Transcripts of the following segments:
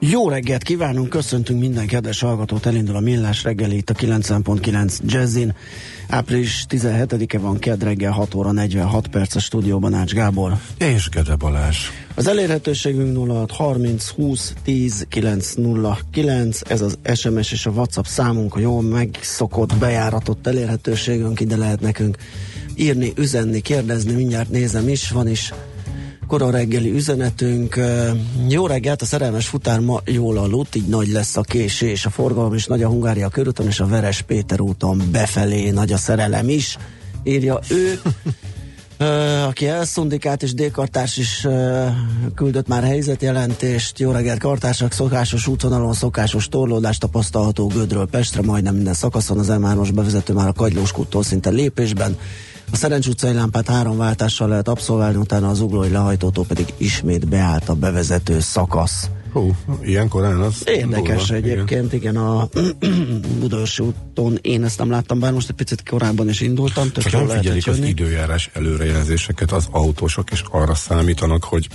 Jó reggelt kívánunk, köszöntünk minden kedves hallgatót, elindul a Millás reggeli itt a 90.9 Jazzin. Április 17-e van, kedd reggel 6 óra 46 perc a stúdióban Ács Gábor. És Gede Balázs. Az elérhetőségünk 0630 20 10 909, ez az SMS és a WhatsApp számunk, a jól megszokott, bejáratott elérhetőségünk, ide lehet nekünk írni, üzenni, kérdezni, mindjárt nézem is, van is kora reggeli üzenetünk. Jó reggelt, a szerelmes futár ma jól aludt, így nagy lesz a késés. A forgalom is nagy a Hungária körúton, és a Veres Péter úton befelé nagy a szerelem is, írja ő. Aki elszundikált és D-kartárs is küldött már helyzetjelentést. Jó reggelt, kartársak, szokásos útvonalon szokásos torlódást tapasztalható Gödről Pestre, majdnem minden szakaszon az M3-os bevezető már a Kagylós kúttól szinte lépésben. A Szerencs utcai lámpát három váltással lehet abszolválni, utána az uglói lehajtótól pedig ismét beállt a bevezető szakasz. Hú, ilyen korán az Érdekes durva, egyébként, igen, igen a Budaörsi úton én ezt nem láttam, bár most egy picit korábban is indultam. Tök Csak nem figyelik az időjárás előrejelzéseket az autósok, és arra számítanak, hogy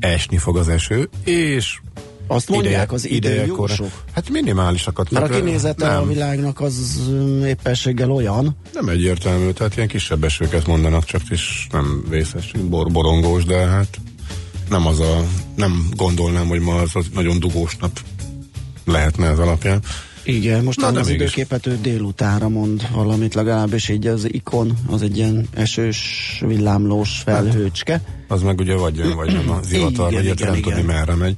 esni fog az eső, és Azt mondják az idejekor- időjósok. Hát minimálisakat. Mert a kinézete a nem, világnak az mm, éppenséggel olyan, nem egyértelmű, tehát ilyen kisebb esőket mondanak, csak is nem vészes, bor, borongós, de hát nem az a, nem gondolnám, hogy ma az, az nagyon dugós nap lehetne ez alapján. Igen, most Na, az mégis. időképet ő délutára mond valamit, legalábbis így az ikon, az egy ilyen esős, villámlós felhőcske. Az meg ugye vagy jön, vagy nem az ivatar, vagy igen, nem tudni merre megy.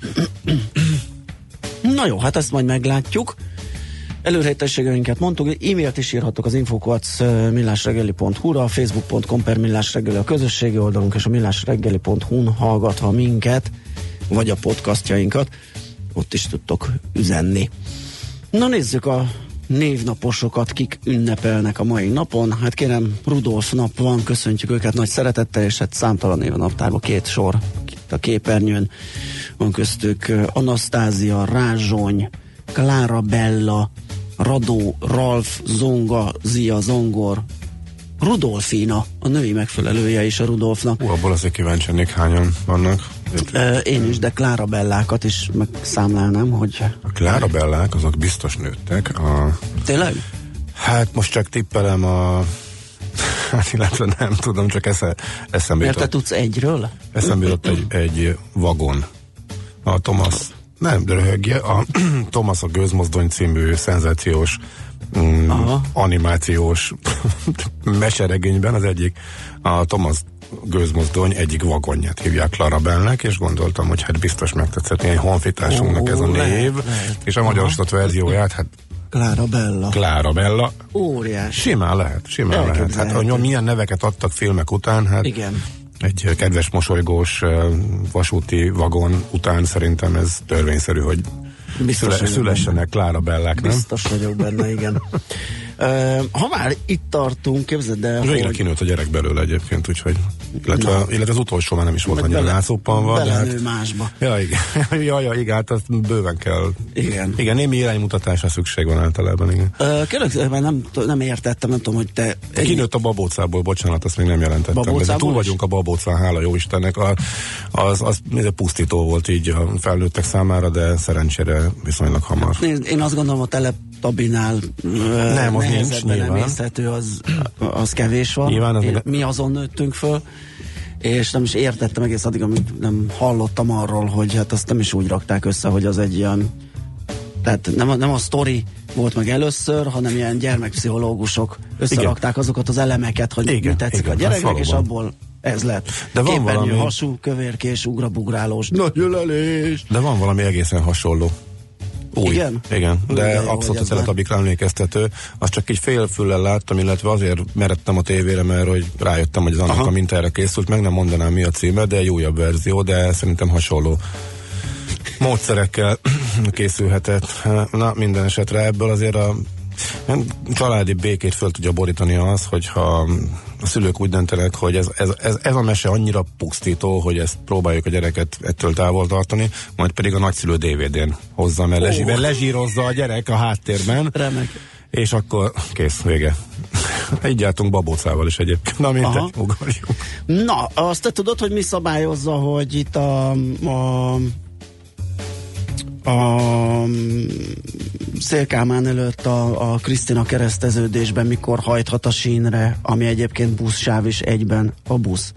Na jó, hát ezt majd meglátjuk. Előrejtességeinket mondtuk, e-mailt is írhatok az infokuac millásreggeli.hu-ra, facebook.com per millásreggeli a közösségi oldalunk, és a millásreggeli.hu-n hallgatva minket, vagy a podcastjainkat, ott is tudtok üzenni. Na nézzük a névnaposokat, kik ünnepelnek a mai napon. Hát kérem, Rudolf nap van, köszöntjük őket nagy szeretettel, és hát számtalan név a naptárban, két sor a képernyőn. Van köztük Anasztázia, Rázsony, Klára Bella, Radó, Ralf, Zonga, Zia, Zongor, Rudolfina, a női megfelelője is a Rudolfnak. Hú, abból azért kíváncsi hányan vannak. Én is, de Klára Bellákat is megszámlálnám, hogy A Klára Bellák, azok biztos nőttek. A, tényleg? hát most csak tippelem a hát illetve nem tudom, csak esze, eszembe Mert te tudsz egyről? eszembe jutott egy, egy vagon. A Thomas, nem, de röhögje, a Thomas a Gőzmozdony című szenzációs mm, Aha. animációs meseregényben az egyik a Thomas gőzmozdony egyik vagonját hívják Clara Bellnek, és gondoltam, hogy hát biztos megtetszett egy honfitársunknak ez a lehet, név, lehet. és a magyarosított verzióját, hát Klára Bella. Clara Bella, Óriás. simán lehet, simán lehet. Hát, Elképzelhető. hogy milyen neveket adtak filmek után, hát Igen. egy kedves, mosolygós vasúti vagon után szerintem ez törvényszerű, hogy Biztos szüle, szülessenek Clara Bellák, nem? Biztos vagyok benne, igen. Ha már itt tartunk, képzeld el, Végre hogy kinőtt a gyerek belőle egyébként, úgyhogy illetve, illetve az utolsó már nem is volt annyira látszópan de hát, másba. Ja, igen. ja, ja, igen, hát azt bőven kell. Igen. Igen, némi iránymutatásra szükség van általában, igen. Kérlek, szépen nem, nem értettem, nem tudom, hogy te... Te kinőtt a babócából, bocsánat, azt még nem jelentettem. Babócából túl vagyunk a babócán, hála jó Istennek. A, az, az pusztító volt így a felnőttek számára, de szerencsére viszonylag hamar. Nézd, én azt gondolom, a telep Tabinál Nem, az nincs, nyilván. emészhető, az, az kevés van. Nyilván az Én- meg- Mi azon nőttünk föl, és nem is értettem egész addig, amíg nem hallottam arról, hogy hát azt nem is úgy rakták össze, hogy az egy ilyen tehát nem a, nem a sztori volt meg először, hanem ilyen gyermekpszichológusok összerakták azokat az elemeket, hogy Igen, mi tetszik igen, a gyereknek, az és abból ez lett. De van Képernyő, valami- hasú, kövérkés, ugrabugrálós, nagy ölelés. De van valami egészen hasonló. Új. Igen? Igen, de, jó, abszolút a teletabikra emlékeztető. Azt csak így fél füllel láttam, illetve azért meredtem a tévére, mert hogy rájöttem, hogy az annak Aha. a mintára készült. Meg nem mondanám mi a címe, de egy újabb verzió, de szerintem hasonló módszerekkel készülhetett. Na, minden esetre ebből azért a családi békét föl tudja borítani az, hogyha a szülők úgy döntenek, hogy ez, ez, ez, ez a mese annyira pusztító, hogy ezt próbáljuk a gyereket ettől távol tartani, majd pedig a nagyszülő DVD-n hozza, mert, mert lezsírozza a gyerek a háttérben, Remek. és akkor kész, vége. Így jártunk babócával is egyébként. Na mindegy, Aha. ugorjunk. Na, azt te tudod, hogy mi szabályozza, hogy itt a, a a Szélkámán előtt a, a Krisztina kereszteződésben mikor hajthat a sínre, ami egyébként buszsáv is egyben a busz.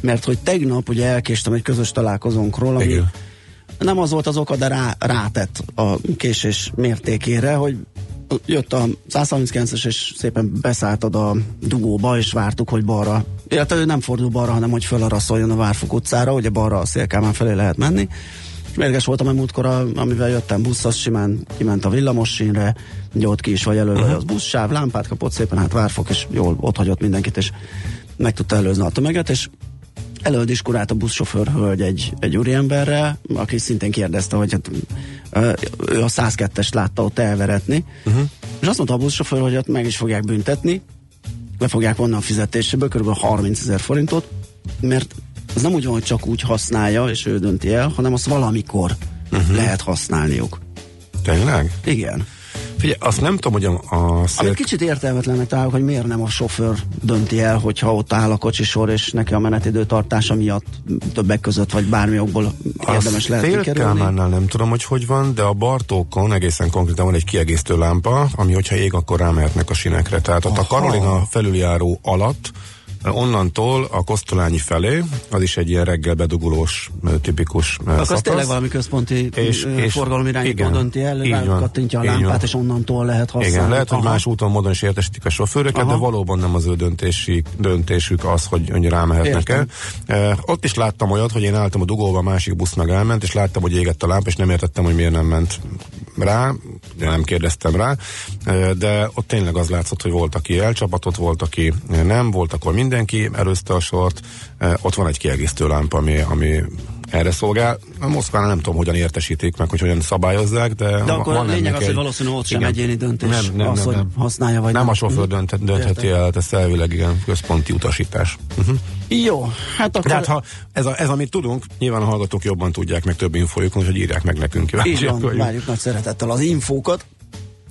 Mert hogy tegnap ugye elkéstem egy közös találkozónkról, ami Igen. nem az volt az oka, de rá, rátett a késés mértékére, hogy jött a 139-es, és szépen beszálltad a dugóba, és vártuk, hogy balra, illetve ő nem fordul balra, hanem hogy fölaraszoljon a Várfok utcára, ugye balra a Szélkámán felé lehet menni. És mérges voltam, mert múltkor, a- amivel jöttem busz, az simán kiment a villamos sínre, ugye ott ki is vagy előre, uh-huh. az buszsáv, lámpát kapott szépen, hát Várfok, és jól ott hagyott mindenkit, és meg tudta előzni a tömeget, és elődiskurált a buszsofőr hölgy egy, egy úriemberre, aki szintén kérdezte, hogy hát, ő a 102-est látta ott elveretni, uh-huh. és azt mondta a buszsofőr, hogy ott meg is fogják büntetni, le fogják vonni a fizetéséből kb. 30 ezer forintot, mert az nem úgy van, hogy csak úgy használja, és ő dönti el, hanem azt valamikor uh-huh. lehet használniuk. Tényleg? Igen. Figyelj, azt nem tudom, hogy a, a szél... Amit kicsit értelmetlennek találok, hogy miért nem a sofőr dönti el, hogyha ott áll a kocsisor, és neki a menetidő tartása miatt többek között, vagy bármi okból érdemes lehet kikerülni. Nem tudom, hogy hogy van, de a Bartókon egészen konkrétan van egy kiegészítő lámpa, ami hogyha ég, akkor rámehetnek a sinekre. Tehát ott a Aha. Karolina felüljáró alatt onnantól a Kosztolányi felé, az is egy ilyen reggel bedugulós, tipikus Akkor szakasz. tényleg valami központi És- és, dönti el, így van, rákattintja a lámpát, van. és onnantól lehet használni. Igen, lehet, hogy Aha. más úton, módon is értesítik a sofőröket, Aha. de valóban nem az ő döntési, döntésük az, hogy, hogy rámehetnek el. E, ott is láttam olyat, hogy én álltam a dugóba, a másik busz meg elment, és láttam, hogy égett a lámpa, és nem értettem, hogy miért nem ment rá, de nem kérdeztem rá, de ott tényleg az látszott, hogy volt, aki elcsapatott, volt, aki nem, volt, akkor mindenki előzte a sort, e, ott van egy kiegészítő lámpa, ami, ami erre szolgál. A Moszkvánál nem tudom, hogyan értesítik meg, hogy hogyan szabályozzák, de, De akkor van a lényeg az, hogy egy- valószínűleg ott sem Igen. egyéni döntés Nem, nem, az, nem, hogy nem. használja vagy Nem nem. a sofőr dönthet, döntheti el, ez elvileg igen, központi utasítás. Uh-huh. Jó, hát akkor... Tehát ha ez, a, ez, amit tudunk, nyilván a hallgatók jobban tudják, meg több infójuk, hogy írják meg nekünk. Így van, várjuk nagy szeretettel az infókat.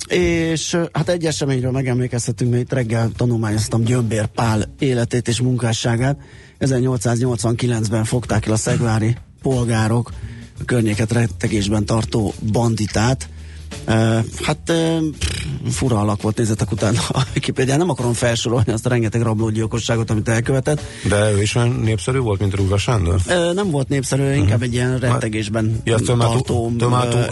És hát egy eseményről megemlékeztetünk, mert itt reggel tanulmányoztam Gyömbér Pál életét és munkásságát. 1889-ben fogták el a szegvári polgárok a környéket rettegésben tartó banditát. Uh, hát uh, fura alak volt, nézzetek utána a Wikipédián. Nem akarom felsorolni azt a rengeteg rablógyilkosságot, amit elkövetett. De ő is olyan népszerű volt, mint Rúga Sándor? Ö, nem volt népszerű, inkább egy ilyen rettegésben Ja, tartó...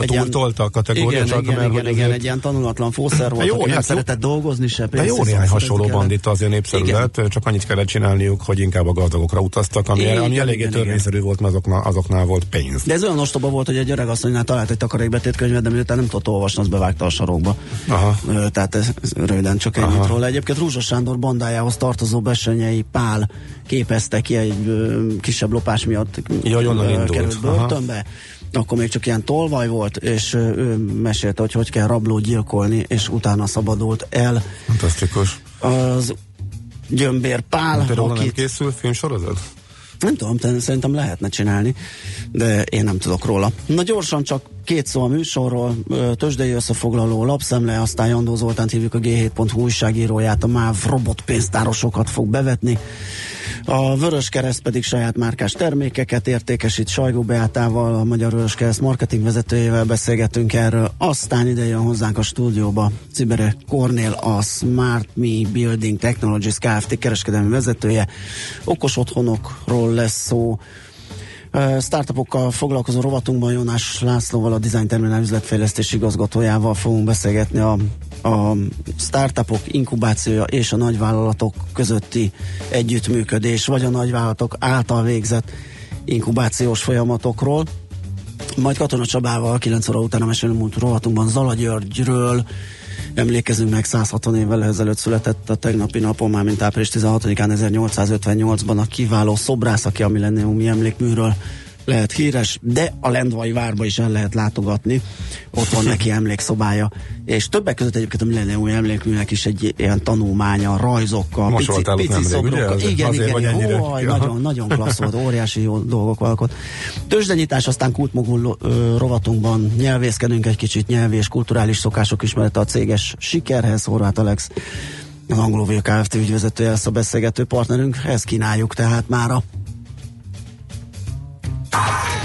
túltolta a kategória, igen, csak igen, igen, igen, egy ilyen tanulatlan fószer volt, jó, aki nem hát jó. szeretett dolgozni se. De jó néhány hasonló bandita azért népszerű lett, csak annyit kellett csinálniuk, hogy inkább a gazdagokra utaztak, ami, ami eléggé törvényszerű volt, mert azoknál, azoknál volt pénz. De ez olyan ostoba volt, hogy egy öreg asszonynál talált egy takarékbetét könyvet, de miután nem tudott olvasni, az bevágta a sarokba. Aha. Tehát ez, ez röviden csak ennyit Aha. róla. Egyébként Rúzsa Sándor bandájához tartozó besenyei Pál képezte ki egy ö, kisebb lopás miatt Ja, hogy onnan ö, került Aha. börtönbe. Akkor még csak ilyen tolvaj volt, és ő mesélte, hogy hogy kell rablót gyilkolni, és utána szabadult el Fantasztikus. az Gyömbér Pál, De róla nem akit készül filmsorozat? Nem tudom, te- szerintem lehetne csinálni, de én nem tudok róla. Na gyorsan csak két szó a műsorról, ö, tőzsdei összefoglaló lapszemle, aztán Jandó Zoltánt hívjuk a G7.hu újságíróját, a MÁV robotpénztárosokat fog bevetni. A Vörös Kereszt pedig saját márkás termékeket értékesít Sajgó Beátával, a Magyar Vörös Kereszt marketing vezetőjével beszélgetünk erről. Aztán ide jön hozzánk a stúdióba Cibere Kornél, a Smart Me Building Technologies Kft. kereskedelmi vezetője. Okos otthonokról lesz szó, Startupokkal foglalkozó rovatunkban Jónás Lászlóval, a Design Terminal üzletfejlesztési igazgatójával fogunk beszélgetni a, a startupok inkubációja és a nagyvállalatok közötti együttműködés, vagy a nagyvállalatok által végzett inkubációs folyamatokról. Majd Katona Csabával 9 óra után a mesélő múlt rovatunkban Zala Györgyről, Emlékezünk meg 160 évvel ezelőtt született a tegnapi napon, már mint április 16-án 1858-ban a kiváló szobrász, aki a Millenniumi emlékműről lehet híres, de a Lendvai várba is el lehet látogatni. Ott van neki emlékszobája. És többek között egyébként a Millennium emlékműnek is egy ilyen tanulmánya, rajzokkal, Most pici, pici nemrég, szobrokkal. ugye? Igen, Azért, igen, igen. Ja. nagyon, nagyon klassz volt, óriási jó dolgok alkot. Tőzsdenyítás, aztán kultmogul rovatunkban nyelvészkedünk egy kicsit, nyelvi és kulturális szokások ismerete a céges sikerhez. Horváth Alex, az Anglovia Kft. ügyvezetője lesz a beszélgető partnerünk. Ezt kínáljuk tehát mára. Ah!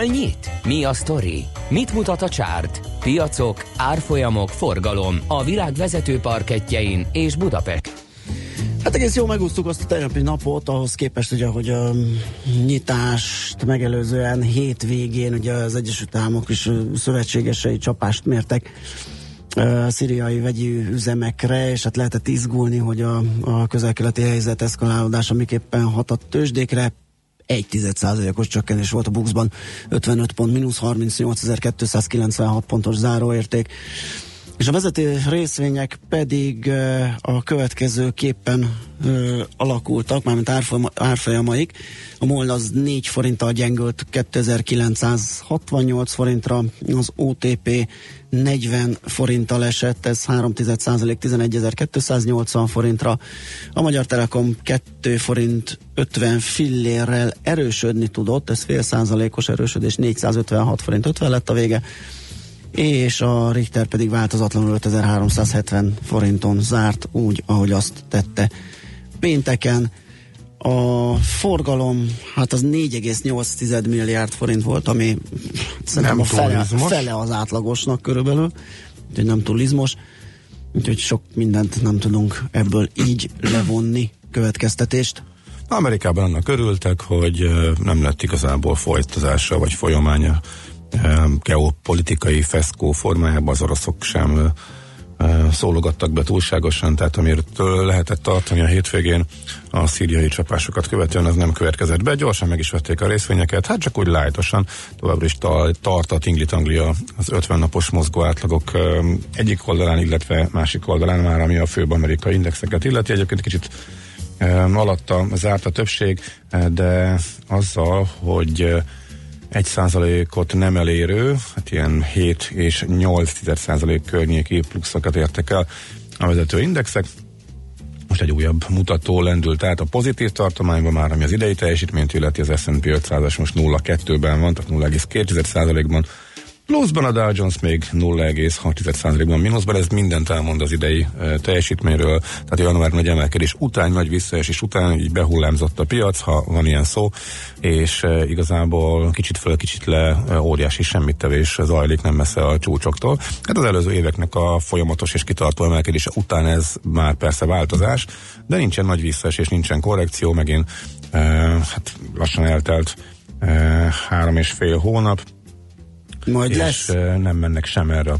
Hol nyit? Mi a sztori? Mit mutat a csárt? Piacok, árfolyamok, forgalom a világ vezető parketjein és Budapest. Hát egész jól megúsztuk azt a tegnapi napot, ahhoz képest ugye, hogy a nyitást megelőzően hétvégén ugye az Egyesült Államok ö, szövetségesei csapást mértek szíriai vegyi üzemekre, és hát lehetett izgulni, hogy a, a közel-keleti helyzet eszkalálódása miképpen hat a tőzsdékre. Egy os csökkenés volt a Buxban, 55 pont, mínusz 38.296 pontos záróérték. És a vezető részvények pedig a következő képpen alakultak, mármint árfolyama, árfolyamaik. A MOL az 4 forinttal gyengült 2968 forintra, az OTP 40 forinttal esett, ez 3 11.280 forintra. A Magyar Telekom 2 forint 50 fillérrel erősödni tudott, ez fél százalékos erősödés, 456 forint 50 lett a vége és a Richter pedig változatlanul 5370 forinton zárt, úgy, ahogy azt tette pénteken. A forgalom, hát az 4,8 milliárd forint volt, ami szerintem Nem a fele, fele az átlagosnak körülbelül, úgyhogy nem túl izmos, úgyhogy sok mindent nem tudunk ebből így levonni következtetést. Amerikában annak örültek, hogy nem lett igazából folytatása vagy folyamánya geopolitikai feszkó formájában az oroszok sem szólogattak be túlságosan, tehát amiről lehetett tartani a hétvégén a szíriai csapásokat követően, az nem következett be, gyorsan meg is vették a részvényeket, hát csak úgy lájtosan, továbbra is ta- tart a Tinglit Anglia az 50 napos mozgó átlagok ö, egyik oldalán, illetve másik oldalán már, ami a főbb amerikai indexeket illeti, egyébként kicsit Em, alatta zárt a többség, de azzal, hogy egy százalékot nem elérő, hát ilyen 7 és 8 tized százalék környéki pluszokat értek el a vezető indexek. Most egy újabb mutató lendült át a pozitív tartományba már, ami az idei teljesítményt illeti, az S&P 500-as most 0,2-ben van, tehát 0,2 százalékban. Pluszban a Dow Jones még 0,6%-ban mínuszban, ez mindent elmond az idei e, teljesítményről, tehát január nagy emelkedés után, nagy visszaesés után így behullámzott a piac, ha van ilyen szó, és e, igazából kicsit föl, kicsit le e, óriási semmittevés zajlik nem messze a csúcsoktól. Hát az előző éveknek a folyamatos és kitartó emelkedése után ez már persze változás, de nincsen nagy visszaesés, nincsen korrekció, megint e, hát lassan eltelt e, három és fél hónap, Majd és lesz, nem mennek sem erre a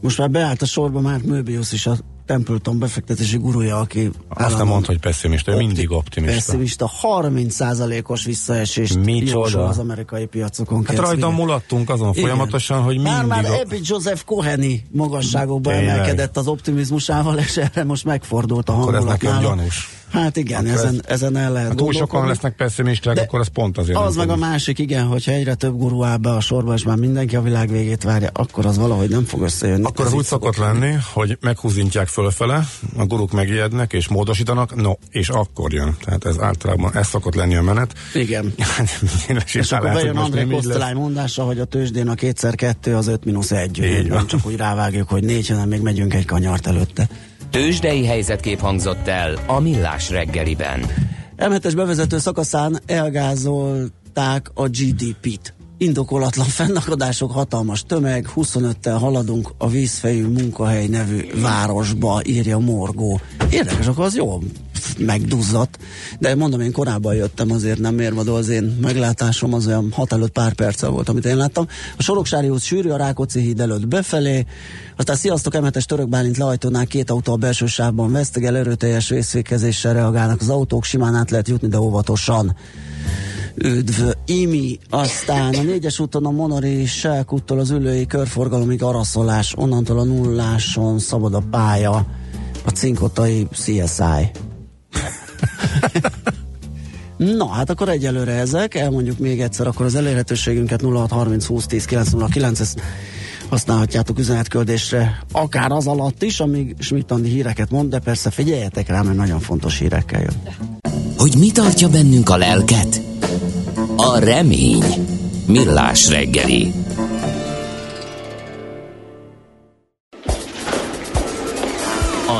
most már beállt a sorba már Möbius is a Templeton befektetési gurúja, aki Azt nem mondd, hogy pessimista, ő mindig optimista. pessimista. 30%-os visszaesést Micsoda? az amerikai piacokon. Hát Williams. mulattunk azon Igen. folyamatosan, hogy mindig... Már, már a- Epi Joseph Coheni magasságokba Tényleg? emelkedett az optimizmusával, és erre most megfordult a Akkor ez hangulat nekem gyanús. Hát igen, Akkor ezen, ez- ezen el lehet Ha túl sokan lesznek pessimisták, akkor az pont azért Az meg a másik, igen, hogyha egyre több gurú áll be a sorba, és már mindenki a világ végét várja, akkor az valahogy nem fog összejönni. Akkor Ez az úgy szokott lenni, hogy meghúzintják fölfele, a guruk megijednek és módosítanak, no, és akkor jön. Tehát ez általában, ez szokott lenni a menet. Igen. Én És akkor bejön André Kosztolány mondása, hogy a tőzsdén a kétszer kettő az öt mínusz egy. Így van. Nem csak úgy rávágjuk, hogy négy, hanem még megyünk egy kanyart előtte. Tőzsdei helyzetkép hangzott el a Millás reggeliben. M7-es bevezető szakaszán elgázolták a GDP-t. Indokolatlan fennakadások, hatalmas tömeg, 25-tel haladunk a vízfejű munkahely nevű városba, írja Morgó. Érdekes, akkor az jó megduzzadt, de mondom, én korábban jöttem, azért nem mérvadó az én meglátásom, az olyan hat előtt pár perccel volt, amit én láttam. A Soroksári út sűrű, a Rákóczi híd előtt befelé, aztán sziasztok, emetes török Bálint leajtónál két autó a belső sávban vesztegel, erőteljes vészfékezéssel reagálnak az autók, simán át lehet jutni, de óvatosan. Üdv, Imi, aztán a négyes úton a Monori Selk úttól az ülői körforgalomig araszolás, onnantól a nulláson szabad a pálya, a cinkotai CSI. Na, hát akkor egyelőre ezek, elmondjuk még egyszer akkor az elérhetőségünket 0630 20 10 909, ezt használhatjátok üzenetküldésre, akár az alatt is, amíg Schmidt Andi híreket mond, de persze figyeljetek rá, mert nagyon fontos hírekkel jön. Hogy mi tartja bennünk a lelket? A remény. Millás reggeli.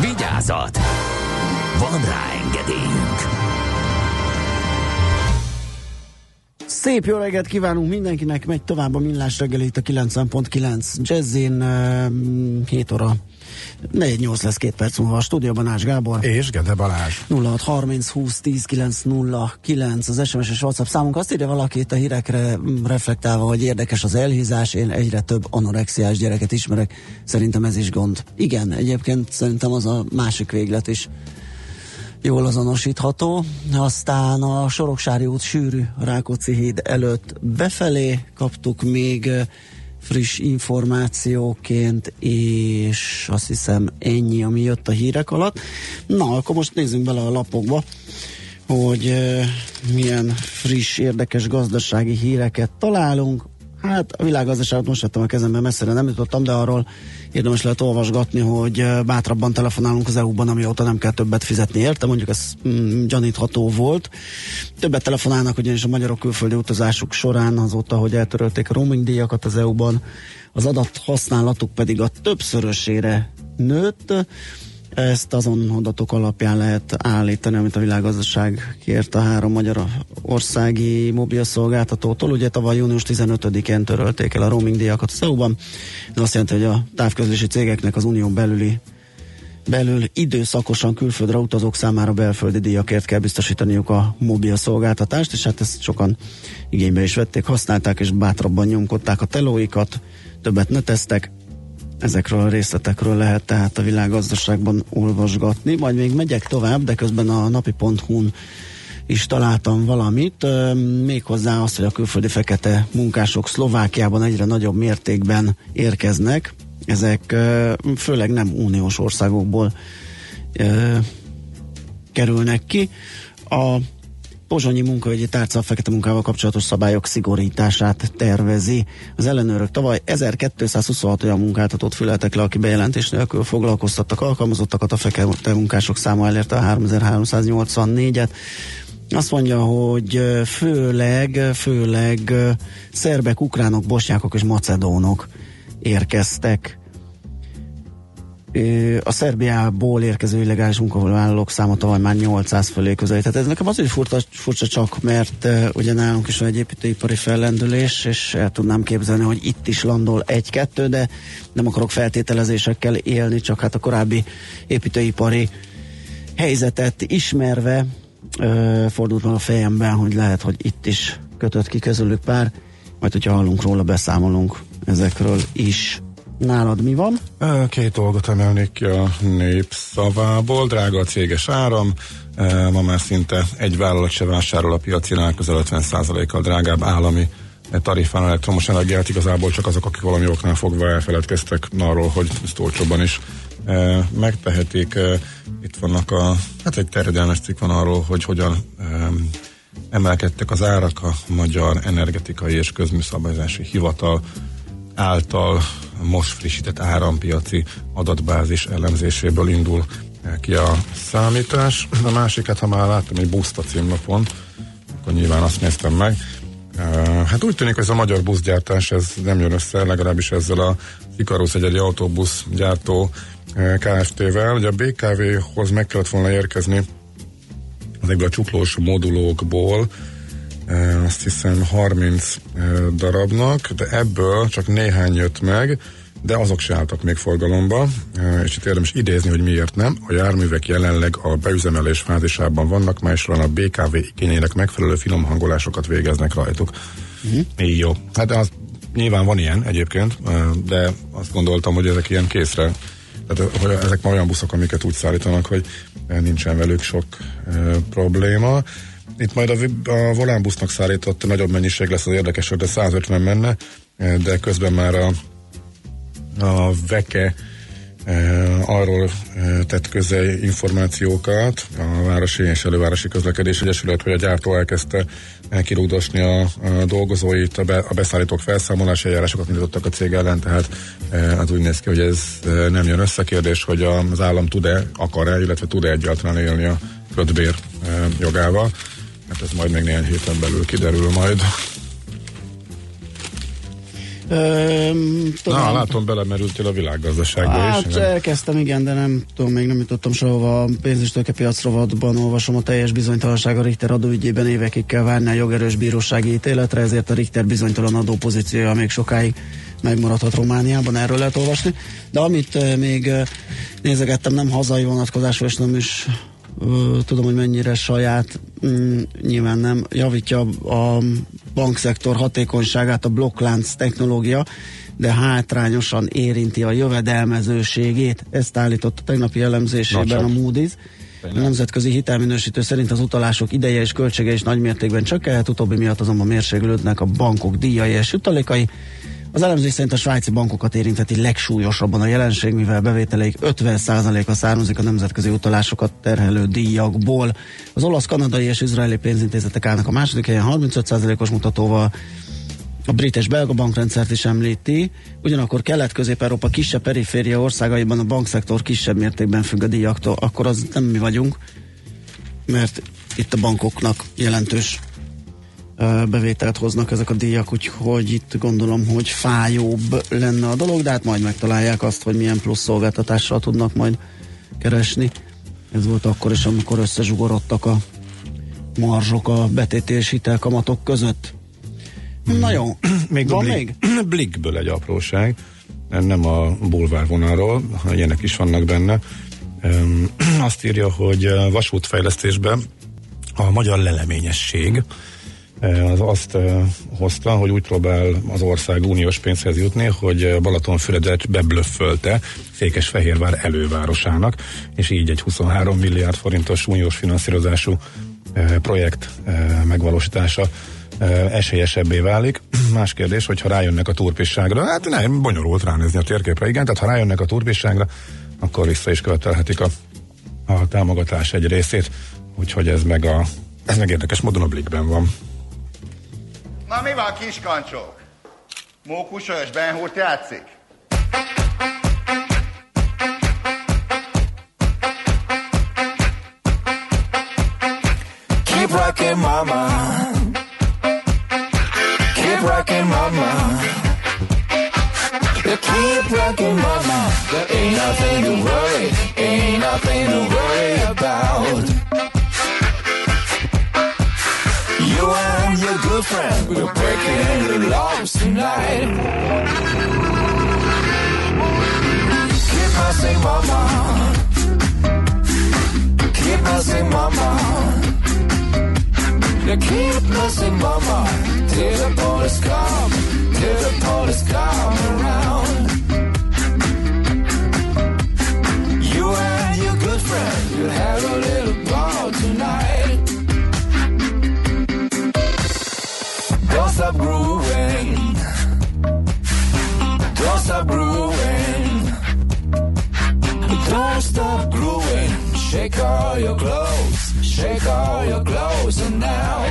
Vigyázat! Van rá engedélyünk! Szép jó reggelt kívánunk mindenkinek, megy tovább a millás reggel itt a 90.9 Jazzin, uh, 7 óra 4-8 lesz két perc múlva a stúdióban Ács Gábor. És Gede Balázs. 0630 20 10 909 az SMS és WhatsApp számunk. Azt írja valaki itt a hírekre reflektálva, hogy érdekes az elhízás, én egyre több anorexiás gyereket ismerek, szerintem ez is gond. Igen, egyébként szerintem az a másik véglet is jól azonosítható. Aztán a Soroksári út sűrű Rákóczi híd előtt befelé kaptuk még friss információként, és azt hiszem ennyi, ami jött a hírek alatt. Na, akkor most nézzünk bele a lapokba, hogy milyen friss, érdekes gazdasági híreket találunk. Hát a világgazdaságot most vettem a kezembe, messzire nem jutottam, de arról érdemes lehet olvasgatni, hogy bátrabban telefonálunk az EU-ban, amióta nem kell többet fizetni érte, mondjuk ez mm, gyanítható volt. Többet telefonálnak ugyanis a magyarok külföldi utazásuk során azóta, hogy eltörölték a roaming díjakat az EU-ban, az adat használatuk pedig a többszörösére nőtt. Ezt azon adatok alapján lehet állítani, amit a világgazdaság kért a három magyar országi mobilszolgáltatótól. Ugye tavaly június 15-én törölték el a roaming díjakat a EU-ban. Ez azt jelenti, hogy a távközlési cégeknek az unión belüli belül időszakosan külföldre utazók számára belföldi díjakért kell biztosítaniuk a mobil szolgáltatást, és hát ezt sokan igénybe is vették, használták, és bátrabban nyomkodták a telóikat, többet neteztek, ezekről a részletekről lehet tehát a világgazdaságban olvasgatni, majd még megyek tovább, de közben a napi.hu-n is találtam valamit, méghozzá azt, hogy a külföldi fekete munkások Szlovákiában egyre nagyobb mértékben érkeznek, ezek főleg nem uniós országokból kerülnek ki. A pozsonyi munkaügyi tárca a fekete munkával kapcsolatos szabályok szigorítását tervezi. Az ellenőrök tavaly 1226 olyan munkáltatót füleltek le, aki bejelentés nélkül foglalkoztattak alkalmazottakat, a fekete munkások száma elérte a 3384-et. Azt mondja, hogy főleg, főleg szerbek, ukránok, bosnyákok és macedónok érkeztek a Szerbiából érkező illegális munkavállalók száma tavaly már 800 fölé közelített. Ez nekem azért furcsa, furcsa csak, mert uh, ugye nálunk is van egy építőipari fellendülés, és el tudnám képzelni, hogy itt is landol egy-kettő, de nem akarok feltételezésekkel élni, csak hát a korábbi építőipari helyzetet ismerve uh, fordult meg a fejemben, hogy lehet, hogy itt is kötött ki közülük pár, majd hogyha hallunk róla, beszámolunk ezekről is. Nálad mi van? Két dolgot emelnék ki a népszavából. Drága a céges áram, ma már szinte egy vállalat se vásárol a piacin közel 50%-kal drágább állami tarifán elektromos energiát, igazából csak azok, akik valami oknál fogva elfeledkeztek arról, hogy ezt olcsóbban is megtehetik. Itt vannak a, hát egy terjedelmes cikk van arról, hogy hogyan emelkedtek az árak a Magyar Energetikai és Közműszabályozási Hivatal által most frissített árampiaci adatbázis elemzéséből indul ki a számítás. A másikat, ha már láttam egy buszt a címlapon, akkor nyilván azt néztem meg. Hát úgy tűnik, hogy ez a magyar buszgyártás ez nem jön össze, legalábbis ezzel a Icarus egy, egy autóbusz gyártó Kft-vel. Ugye a BKV-hoz meg kellett volna érkezni ezekből a csuklós modulókból, azt hiszem 30 uh, darabnak, de ebből csak néhány jött meg, de azok se álltak még forgalomba, és itt érdemes idézni, hogy miért nem. A járművek jelenleg a beüzemelés fázisában vannak, másosan a BKV igényének megfelelő finom hangolásokat végeznek rajtuk. Uh-huh. Jó. Hát az, nyilván van ilyen egyébként, de azt gondoltam, hogy ezek ilyen készre tehát hogy ezek már olyan buszok, amiket úgy szállítanak, hogy nincsen velük sok probléma. Itt majd a, a volánbusznak szállított nagyobb mennyiség lesz az érdekes, de 150 menne, de közben már a a VEKE e, arról e, tett közé információkat, a Városi és Elővárosi Közlekedés Egyesület, hogy a gyártó elkezdte kirúgdosni a, a dolgozóit, a, be, a beszállítók felszámolási eljárásokat indítottak a cég ellen, tehát e, az úgy néz ki, hogy ez nem jön összekérdés, hogy a, az állam tud-e, akar-e, illetve tud-e egyáltalán élni a ködbér e, jogával. Hát ez majd még néhány héten belül kiderül majd. Öm, Na, látom, belemerültél a világgazdaságba Hát is. nem? elkezdtem, igen, de nem tudom, még nem jutottam sehova. A pénz- és tőkepiac rovatban olvasom a teljes bizonytalanság a Richter adóügyében évekig kell várni a jogerős bírósági ítéletre, ezért a Richter bizonytalan adópozíciója még sokáig megmaradhat Romániában, erről lehet olvasni. De amit még nézegettem, nem hazai vonatkozású, és nem is tudom, hogy mennyire saját, mm, nyilván nem, javítja a bankszektor hatékonyságát a blokklánc technológia, de hátrányosan érinti a jövedelmezőségét. Ezt állított a tegnapi elemzésében a. Moody's. A nemzetközi hitelminősítő szerint az utalások ideje és költsége is nagymértékben csökkenhet, utóbbi miatt azonban mérséklődnek a bankok díjai és jutalékai. Az elemzés szerint a svájci bankokat érintheti legsúlyosabban a jelenség, mivel bevételeik 50%-a származik a nemzetközi utalásokat terhelő díjakból. Az olasz, kanadai és izraeli pénzintézetek állnak a második helyen 35%-os mutatóval, a brit és belga bankrendszert is említi, ugyanakkor Kelet-Közép-Európa kisebb periféria országaiban a bankszektor kisebb mértékben függ a díjaktól, akkor az nem mi vagyunk, mert itt a bankoknak jelentős bevételt hoznak ezek a díjak, úgyhogy itt gondolom, hogy fájóbb lenne a dolog, de hát majd megtalálják azt, hogy milyen plusz szolgáltatással tudnak majd keresni. Ez volt akkor is, amikor összezsugorodtak a marzsok a betétés hitelkamatok között. Na jó, Még van még? Blik, Blikből egy apróság, nem a bulvár vonalról, ilyenek is vannak benne. Azt írja, hogy vasútfejlesztésben a magyar leleményesség az azt eh, hozta, hogy úgy próbál az ország uniós pénzhez jutni, hogy Balatonfüredet beblöffölte Székesfehérvár elővárosának, és így egy 23 milliárd forintos uniós finanszírozású eh, projekt eh, megvalósítása eh, esélyesebbé válik. Más kérdés, hogyha rájönnek a turpisságra, hát nem, bonyolult ránézni a térképre, igen, tehát ha rájönnek a turpisságra, akkor vissza is követelhetik a, a támogatás egy részét, úgyhogy ez meg a ez meg érdekes módon a blikben van. Na mi van, kiskancsók? Mókusos Ben Hurt játszik? Keep rocking, mama. Keep rocking, mama. You keep rocking, mama. There ain't nothing to worry, ain't nothing to worry good friend, we're breaking the laws tonight. Keep messing, mama. Keep messing, mama. You keep messing, mama. Till the police come, till the police come around. Stop grooving. Don't stop grooving. Don't stop grooving. Shake all your clothes. Shake all your clothes and now.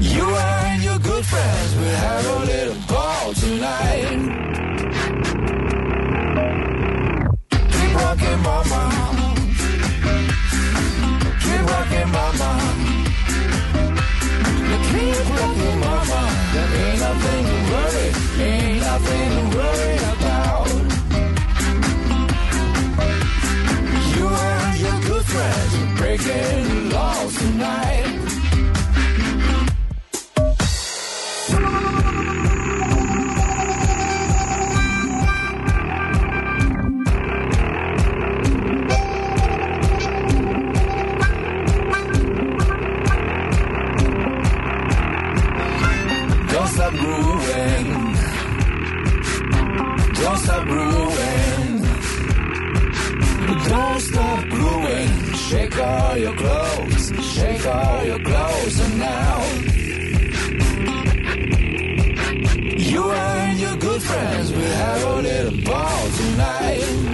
You and your good friends will have a little ball tonight. Keep rocking, mama. again. All your clothes. Shake all your clothes and now. You and your good friends will have a little ball tonight.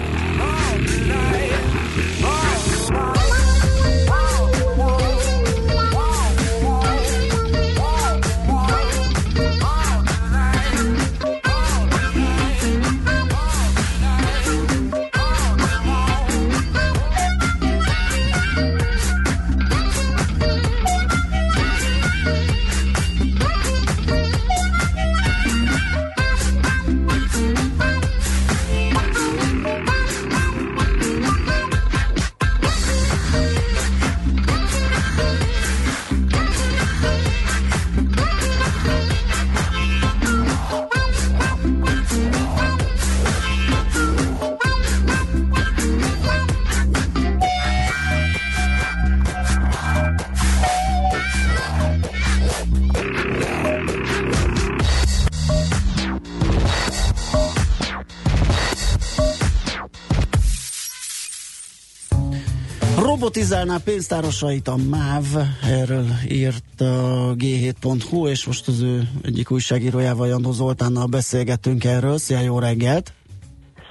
Robotizálná pénztárosait a MÁV, erről írt a G7.hu, és most az ő egyik újságírójával, Jandó Zoltánnal beszélgettünk erről. Szia, jó reggelt!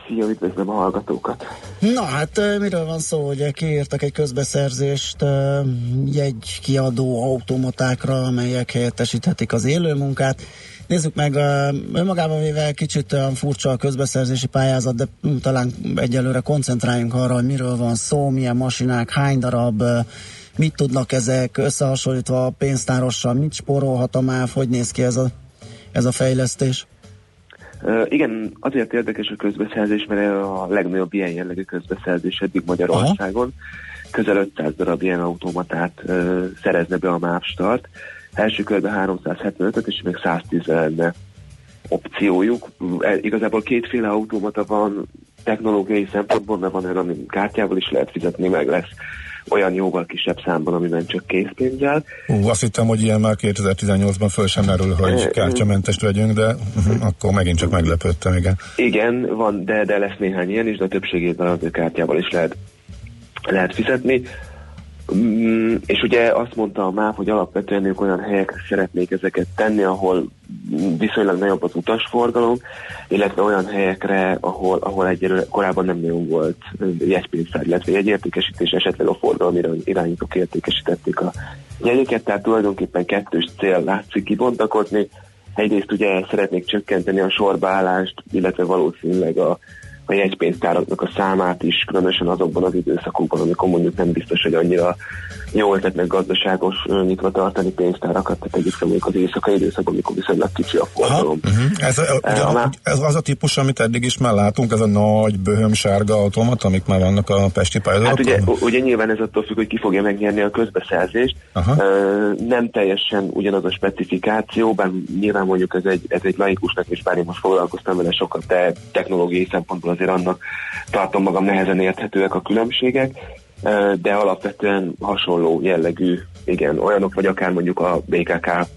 Szia, üdvözlöm a hallgatókat! Na hát miről van szó, ugye kiírtak egy közbeszerzést jegykiadó automatákra, amelyek helyettesíthetik az élő munkát. Nézzük meg, ö, önmagában véve kicsit olyan furcsa a közbeszerzési pályázat, de hm, talán egyelőre koncentráljunk arra, hogy miről van szó, milyen masinák, hány darab, ö, mit tudnak ezek, összehasonlítva a pénztárossal, mit spórolhat a MÁV, hogy néz ki ez a, ez a fejlesztés? Igen, azért érdekes a közbeszerzés, mert a legnagyobb ilyen jellegű közbeszerzés eddig Magyarországon. Közel 500 darab ilyen automatát uh, szerezne be a MÁV Start. Első körben 375-öt, és még 110 lenne opciójuk. E, igazából kétféle automata van technológiai szempontból, mert van olyan, ami kártyával is lehet fizetni, meg lesz olyan jóval kisebb számban, amiben csak készpénzzel. Ú, azt hittem, hogy ilyen már 2018-ban föl sem merül, hogy kártyamentest vegyünk, de uh, akkor megint csak meglepődtem, igen. Igen, van, de, de lesz néhány ilyen is, de többségében az kártyával is lehet, lehet fizetni. Mm, és ugye azt mondta a MÁV, hogy alapvetően ők olyan helyekre szeretnék ezeket tenni, ahol viszonylag nagyobb az utasforgalom, illetve olyan helyekre, ahol, ahol egyelőre korábban nem nagyon volt jegypénztár, illetve jegyértékesítés, esetleg a forgalmi irányítók értékesítették a jegyeket, tehát tulajdonképpen kettős cél látszik kibontakodni. Egyrészt ugye szeretnék csökkenteni a sorbaállást, illetve valószínűleg a, a jegypénztáraknak a számát is, különösen azokban az időszakokban, amikor mondjuk nem biztos, hogy annyira jó ötlet meg gazdaságos nyitva tartani pénztárakat, tehát egyik mondjuk az éjszakai időszakban, amikor viszonylag kicsi a forgalom. Uh-huh. Ez, Eh, ez az a típus, amit eddig is már látunk, ez a nagy, böhöm sárga automat, amik már vannak a Pesti Hát pályázaton? ugye, ugye nyilván ez attól függ, hogy ki fogja megnyerni a közbeszerzést. Aha. Ö, nem teljesen ugyanaz a specifikáció, bár nyilván mondjuk ez egy, ez egy laikusnak, és bár én most foglalkoztam vele sokat, de technológiai szempontból azért annak tartom magam nehezen érthetőek a különbségek, de alapvetően hasonló jellegű, igen, olyanok, vagy akár mondjuk a BKK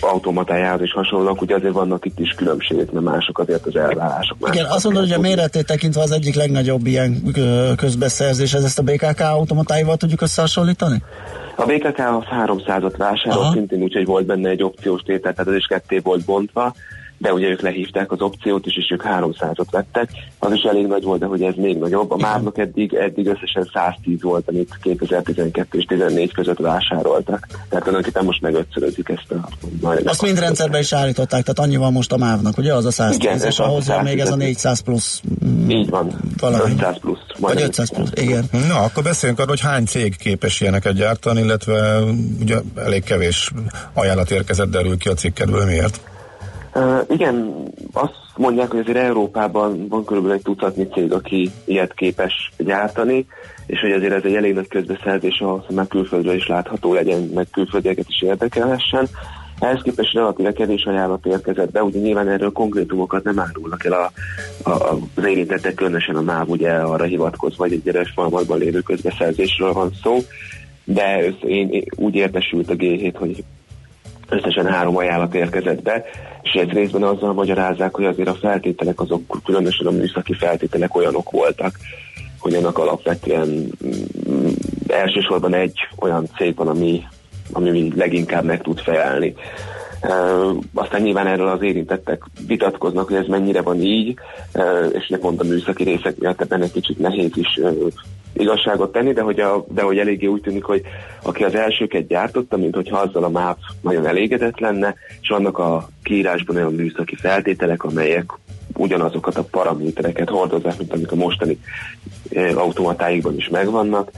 automatájához is hasonlók, ugye azért vannak itt is különbségek, mert mások azért az elvárások. Igen, azt mondod, hogy a méretét tekintve az egyik legnagyobb ilyen közbeszerzés, ez ezt a BKK automatáival tudjuk összehasonlítani? A BKK a 300-at vásárolt, szintén úgyhogy volt benne egy opciós tétel, tehát az is ketté volt bontva, de ugye ők lehívták az opciót is, és ők 300-at vettek. Az is elég nagy volt, de hogy ez még nagyobb. A mávnak eddig, eddig összesen 110 volt, amit 2012 és 2014 között vásároltak. Tehát tulajdonképpen most megötszörözik ezt a... Azt mind rendszerbe is állították, tehát annyi van most a MÁV-nak, ugye? Az a 110, Igen, és ahhoz jön még ez a 110. 400 plusz. mm, Így van. Valami. 500 plusz. Vagy majdnem 500 plusz, igen. Na, akkor beszéljünk arról, hogy hány cég képes ilyeneket gyártani, illetve ugye elég kevés ajánlat érkezett, derül ki a cikkedből, miért? Uh, igen, azt mondják, hogy azért Európában van körülbelül egy tucatnyi cég, aki ilyet képes gyártani, és hogy azért ez egy elég nagy közbeszerzés ahhoz, hogy már külföldről is látható legyen, meg külföldieket is érdekelhessen. Ehhez képest relatíve kevés ajánlat érkezett be, ugye nyilván erről konkrétumokat nem árulnak el a, a, az érintettek, különösen a MÁV ugye arra hivatkozva, hogy egy eres folyamatban lévő közbeszerzésről van szó, de én, én úgy értesült a G7, hogy összesen három ajánlat érkezett be, és ez részben azzal magyarázzák, hogy azért a feltételek azok, különösen a műszaki feltételek olyanok voltak, hogy annak alapvetően mm, elsősorban egy olyan cég van, ami, ami leginkább meg tud felelni. Uh, aztán nyilván erről az érintettek vitatkoznak, hogy ez mennyire van így, uh, és pont a műszaki részek miatt ebben egy kicsit nehéz is uh, igazságot tenni, de hogy, a, de hogy eléggé úgy tűnik, hogy aki az elsőket gyártotta, mint hogyha azzal a MÁV nagyon elégedett lenne, és vannak a kiírásban olyan műszaki feltételek, amelyek ugyanazokat a paramétereket hordozzák, mint amik a mostani eh, automatáikban is megvannak.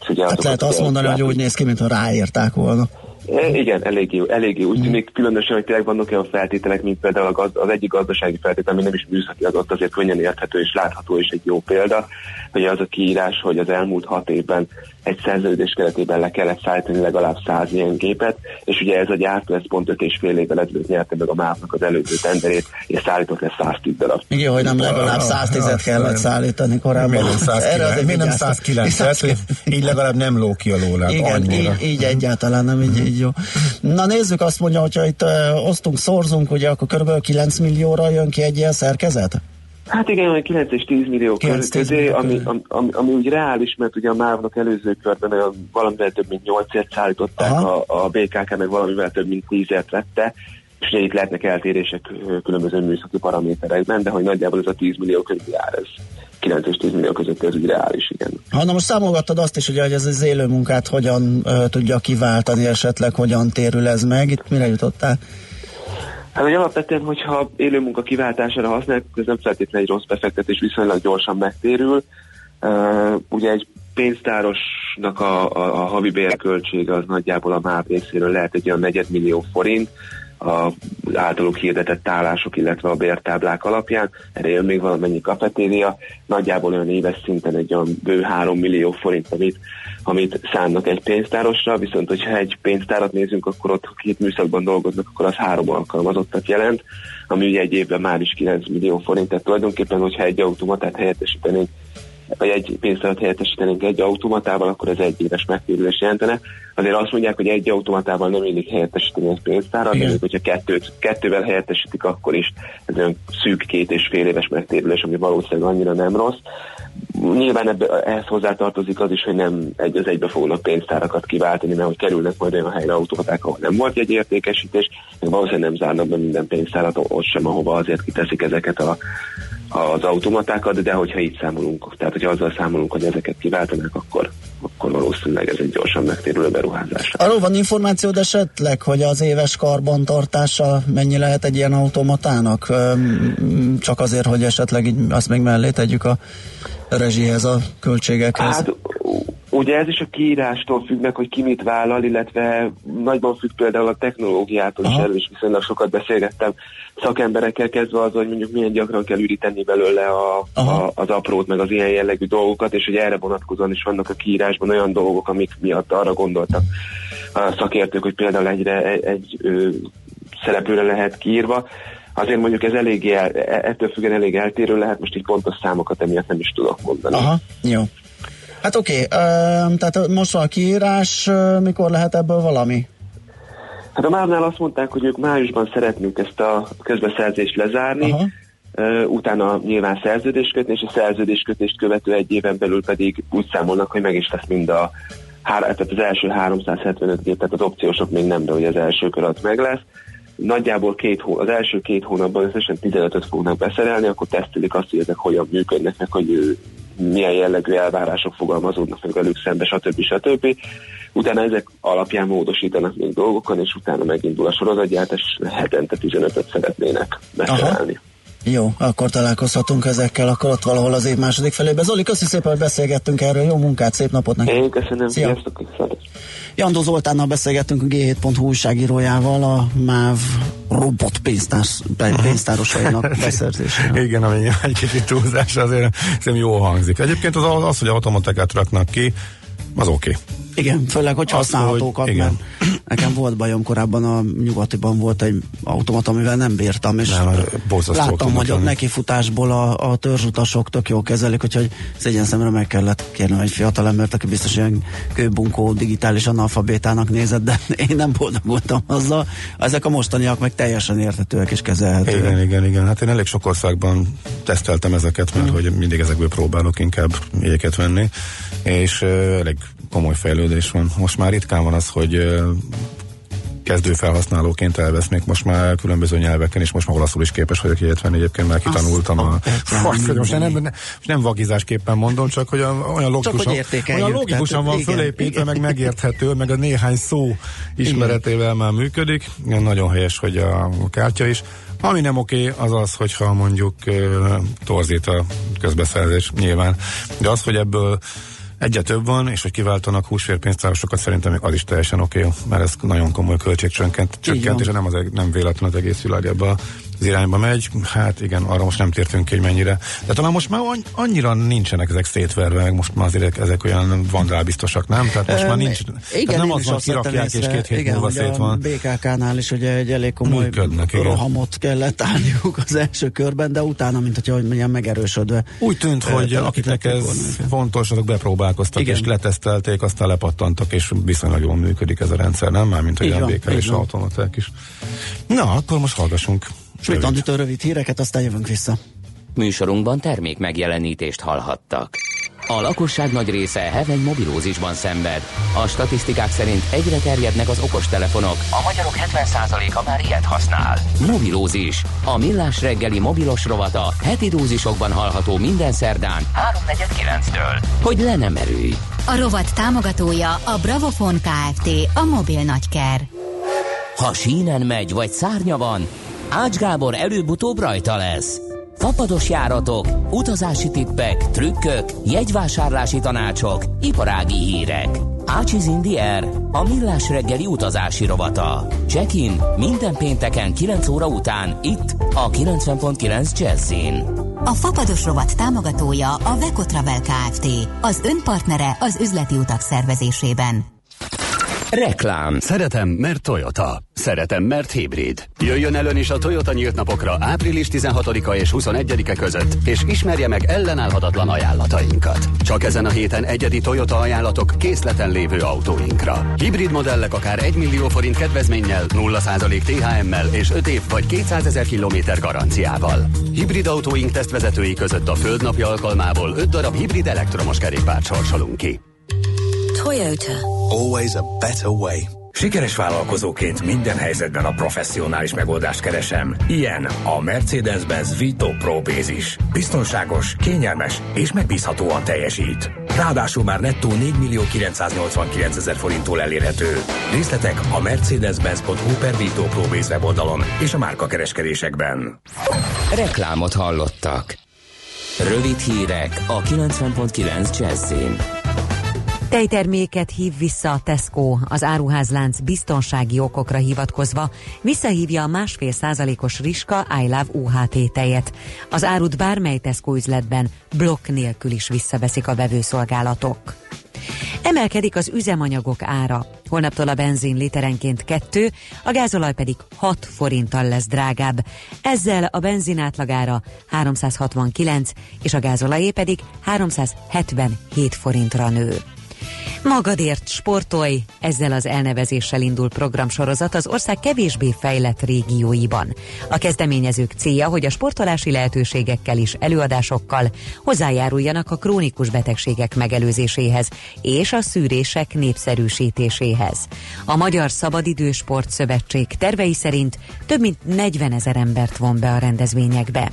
És ugye Hát lehet azt mondani, hogy úgy néz ki, mintha ráírták volna. E, Igen, eléggé, eléggé úgy tűnik, különösen, hogy tényleg vannak olyan feltételek, mint például a gaz, az egyik gazdasági feltétel, ami nem is műszaki, az ott azért könnyen érthető és látható, és egy jó példa, hogy az a kiírás, hogy az elmúlt hat évben egy szerződés keretében le kellett szállítani legalább száz ilyen gépet, és ugye ez a gyártó, ez pont öt és fél évvel ezelőtt nyerte meg a MÁV-nak az előző tenderét, és szállított le 110 darab. Igen, hogy nem legalább 110-et kellett szállítani korábban. Miért nem Erre 109? azért Miért nem vigyáztak. 109? Tehát, hogy így legalább nem ló ki a lólát Igen, annyira. így, így egyáltalán nem, így, így jó. Na nézzük, azt mondja, hogyha itt osztunk, szorzunk, ugye akkor kb. 9 millióra jön ki egy ilyen szerkezet? Hát igen, olyan 9 és 10 millió 9-10 közé, millió ami, ami, ami, ami úgy reális, mert ugye a MÁV-nak előző körben olyan valamivel több mint 8-ért szállították, Aha. a, a BKK meg valamivel több mint 10-ért vette, és ugye itt lehetnek eltérések különböző műszaki paraméterekben, de hogy nagyjából ez a 10 millió közé jár, ez 9 és 10 millió között ez úgy reális, igen. Ha na most számolgattad azt is, ugye, hogy ez az élő munkát hogyan ö, tudja kiváltani esetleg, hogyan térül ez meg, itt mire jutottál? Hát hogy alapvetően, hogyha élő munka kiváltására használjuk, ez nem feltétlenül egy rossz befektetés, viszonylag gyorsan megtérül. Uh, ugye egy pénztárosnak a, a, a havi bérköltsége az nagyjából a MÁV részéről lehet egy olyan negyedmillió forint, az általuk hirdetett állások, illetve a bértáblák alapján. Erre jön még valamennyi kafetéria. Nagyjából olyan éves szinten egy olyan bő 3 millió forint, amit, amit szánnak egy pénztárosra, viszont hogyha egy pénztárat nézünk, akkor ott két műszakban dolgoznak, akkor az három alkalmazottat jelent, ami ugye egy évben már is 9 millió forint. Tehát tulajdonképpen, hogyha egy automatát helyettesítenénk vagy egy pénztárat helyettesítenénk egy automatával, akkor ez egy éves megtérülés jelentene. Azért azt mondják, hogy egy automatával nem illik helyettesíteni egy pénztárat, de még hogyha kettőt, kettővel helyettesítik, akkor is ez olyan szűk két és fél éves megtérülés, ami valószínűleg annyira nem rossz. Nyilván ebbe, ehhez hozzátartozik az is, hogy nem egy az egybe fognak pénztárakat kiváltani, mert hogy kerülnek majd olyan helyre automaták, ahol nem volt egy értékesítés, meg valószínűleg nem zárnak be minden pénztárat ott sem, ahova azért kiteszik ezeket a, az automatákat, de hogyha így számolunk, tehát hogyha azzal számolunk, hogy ezeket kiváltanák, akkor, akkor valószínűleg ez egy gyorsan megtérülő beruházás. Arról van információd esetleg, hogy az éves karbantartása mennyi lehet egy ilyen automatának? Csak azért, hogy esetleg így azt még mellé tegyük a rezsihez, a költségekhez. Hát ugye ez is a kiírástól függ meg, hogy ki mit vállal, illetve nagyban függ például a technológiától is, Aha. erről is viszonylag sokat beszélgettem szakemberekkel kezdve az, hogy mondjuk milyen gyakran kell üríteni belőle a, Aha. a, az aprót, meg az ilyen jellegű dolgokat, és hogy erre vonatkozóan is vannak a kiírásban olyan dolgok, amik miatt arra gondoltak a szakértők, hogy például egyre egy, egy ö, szereplőre lehet kiírva. Azért mondjuk ez eléggé, el, e- ettől függően elég eltérő lehet, most így pontos számokat emiatt nem is tudok mondani. Aha, jó. Hát oké, okay, tehát most van a kiírás, mikor lehet ebből valami? Hát a MÁV-nál azt mondták, hogy ők májusban szeretnék ezt a közbeszerzést lezárni, Aha. Utána nyilván szerződést kötni, és a szerződéskötést követő egy éven belül pedig úgy számolnak, hogy meg is lesz mind a hár, tehát az első 375 gép, tehát az opciósok még nem, de hogy az első kör az meg lesz. Nagyjából két hó, az első két hónapban összesen 15-öt fognak beszerelni, akkor tesztelik azt, hogy ezek hogyan működnek, meg hogy milyen jellegű elvárások fogalmazódnak meg velük szembe, stb. stb. Utána ezek alapján módosítanak még dolgokon, és utána megindul a sorozatgyártás, és hetente 15-öt szeretnének beszerelni. Jó, akkor találkozhatunk ezekkel, akkor ott valahol az év második felében. Zoli, köszi szépen, hogy beszélgettünk erről, jó munkát, szép napot neked! Én köszönöm, Szia. sziasztok! Jandó Zoltánnal beszélgettünk a G7.hu újságírójával a MÁV robot pénztárs, pénztárosainak beszerzéséről. Igen, ami egy kicsit túlzás, azért szerintem jó hangzik. Egyébként az, az hogy automatekát raknak ki, az oké. Okay. Igen, főleg, hogy használhatókat, hogy- mert igen. nekem volt bajom korábban a nyugatiban volt egy automat, amivel nem bírtam, és Nem, borzasztó láttam, hogy ott nekifutásból a, a törzsutasok tök jól kezelik, úgyhogy szégyen szemre meg kellett kérnem egy fiatal embert, aki biztos ilyen kőbunkó digitális analfabétának nézett, de én nem boldogultam azzal. Ezek a mostaniak meg teljesen érthetőek és kezelhetőek. Igen, igen, igen. Hát én elég sok országban teszteltem ezeket, Mm. mert hogy mindig ezekből próbálok inkább jegyeket venni, és elég komoly fejlődés van. Most már ritkán van az, hogy kezdő felhasználóként elvesznék most már különböző nyelveken, és most már olaszul is képes vagyok venni, egyébként már kitanultam a... hogy most nem, nem, nem vagizásképpen mondom, csak hogy olyan, logikusan, értékeljük, olyan logikusan van igen, fölépítve, igen. meg megérthető, meg a néhány szó ismeretével már működik. Igen, nagyon helyes, hogy a kártya is. Ami nem oké, az az, hogyha mondjuk torzít a közbeszerzés nyilván. De az, hogy ebből egyre több van, és hogy kiváltanak húsvérpénztárosokat, szerintem még az is teljesen oké, mert ez nagyon komoly költségcsökkent, csökkent, és nem, az, nem véletlen az egész világ ebbe az irányba megy. Hát igen, arra most nem tértünk ki, hogy mennyire. De talán most már anny- annyira nincsenek ezek szétverve, meg most már azért ezek olyan vandálbiztosak, nem? Tehát most már nincs. Igen, tehát nem az van, kirakják, és két hét igen, múlva szét a van. BKK-nál is ugye egy elég komoly Működnek, igen. rohamot kellett állniuk az első körben, de utána, mint hogyha hogy mondjam, megerősödve. Úgy tűnt, hogy akiknek ez volna fontos, azok bepróbálkoztak, Igen. és letesztelték, aztán lepattantak, és viszonylag jól működik ez a rendszer, nem? Mármint, hogy a így és automaták is. Na, akkor most hallgassunk. Schmidt Anditől rövid híreket, aztán jövünk vissza. Műsorunkban termék megjelenítést hallhattak. A lakosság nagy része heveny mobilózisban szenved. A statisztikák szerint egyre terjednek az okostelefonok. A magyarok 70%-a már ilyet használ. Mobilózis. A millás reggeli mobilos rovata heti dózisokban hallható minden szerdán 3.49-től. Hogy le nem erőj. A rovat támogatója a Bravofon Kft. A mobil nagyker. Ha sínen megy, vagy szárnya van, Ács Gábor előbb-utóbb rajta lesz. Fapados járatok, utazási tippek, trükkök, jegyvásárlási tanácsok, iparági hírek. Ácsiz Indier, a millás reggeli utazási rovata. Check-in minden pénteken 9 óra után itt a 90.9 Jazzin. A Fapados rovat támogatója a Veco Travel Kft. Az önpartnere az üzleti utak szervezésében. Reklám. Szeretem, mert Toyota. Szeretem, mert hibrid. Jöjjön el ön is a Toyota nyílt napokra április 16-a és 21-e között, és ismerje meg ellenállhatatlan ajánlatainkat. Csak ezen a héten egyedi Toyota ajánlatok készleten lévő autóinkra. Hibrid modellek akár 1 millió forint kedvezménnyel, 0% THM-mel és 5 év vagy 200 ezer kilométer garanciával. Hibrid autóink tesztvezetői között a Földnapja alkalmából 5 darab hibrid elektromos kerékpárt sorsolunk ki. Toyota. Always a better way. Sikeres vállalkozóként minden helyzetben a professzionális megoldást keresem. Ilyen a Mercedes-Benz Vito Pro Bázis. Biztonságos, kényelmes és megbízhatóan teljesít. Ráadásul már nettó 4 millió 989 ezer forinttól elérhető. Részletek a mercedes-benz.hu per Vito Pro Base weboldalon és a márka kereskedésekben. Reklámot hallottak. Rövid hírek a 90.9 Jazzin. Tejterméket hív vissza a Tesco, az áruházlánc biztonsági okokra hivatkozva, visszahívja a másfél százalékos Riska I Love UHT tejet. Az árut bármely Tesco üzletben blokk nélkül is visszaveszik a vevőszolgálatok. Emelkedik az üzemanyagok ára. Holnaptól a benzin literenként 2, a gázolaj pedig 6 forinttal lesz drágább. Ezzel a benzin átlagára 369, és a gázolajé pedig 377 forintra nő. Magadért sportolj! Ezzel az elnevezéssel indul programsorozat az ország kevésbé fejlett régióiban. A kezdeményezők célja, hogy a sportolási lehetőségekkel és előadásokkal hozzájáruljanak a krónikus betegségek megelőzéséhez és a szűrések népszerűsítéséhez. A Magyar Szabadidősport Szövetség tervei szerint több mint 40 ezer embert von be a rendezvényekbe.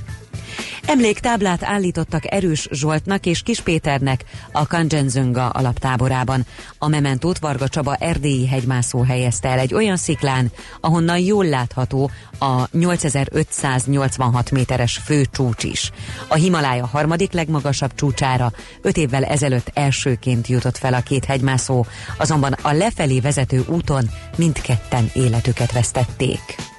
Emléktáblát állítottak Erős Zsoltnak és Kis Péternek a Kanjenzunga alaptáborában. A mementót Varga Csaba erdélyi hegymászó helyezte el egy olyan sziklán, ahonnan jól látható a 8586 méteres főcsúcs is. A Himalája harmadik legmagasabb csúcsára öt évvel ezelőtt elsőként jutott fel a két hegymászó, azonban a lefelé vezető úton mindketten életüket vesztették.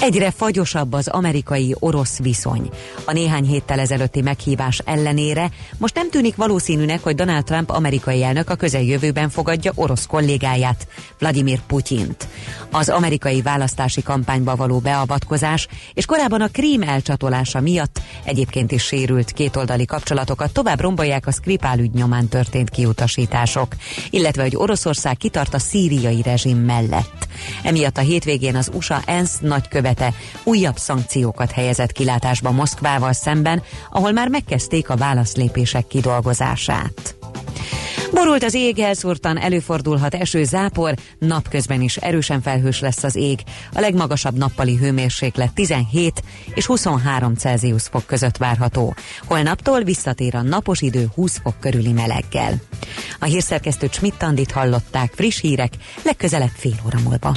Egyre fagyosabb az amerikai-orosz viszony. A néhány héttel ezelőtti meghívás ellenére most nem tűnik valószínűnek, hogy Donald Trump amerikai elnök a közeljövőben fogadja orosz kollégáját, Vladimir Putyint. Az amerikai választási kampányba való beavatkozás és korábban a krím elcsatolása miatt egyébként is sérült kétoldali kapcsolatokat tovább rombolják a Skripál ügy nyomán történt kiutasítások, illetve hogy Oroszország kitart a szíriai rezsim mellett. Emiatt a hétvégén az USA ENSZ nagykövete újabb szankciókat helyezett kilátásba Moszkvával szemben, ahol már megkezdték a válaszlépések kidolgozását. Borult az ég, elszórtan előfordulhat eső, zápor, napközben is erősen felhős lesz az ég. A legmagasabb nappali hőmérséklet 17 és 23 Celsius fok között várható. Holnaptól visszatér a napos idő 20 fok körüli meleggel. A hírszerkesztő Schmidt-Tandit hallották friss hírek, legközelebb fél óra múlva.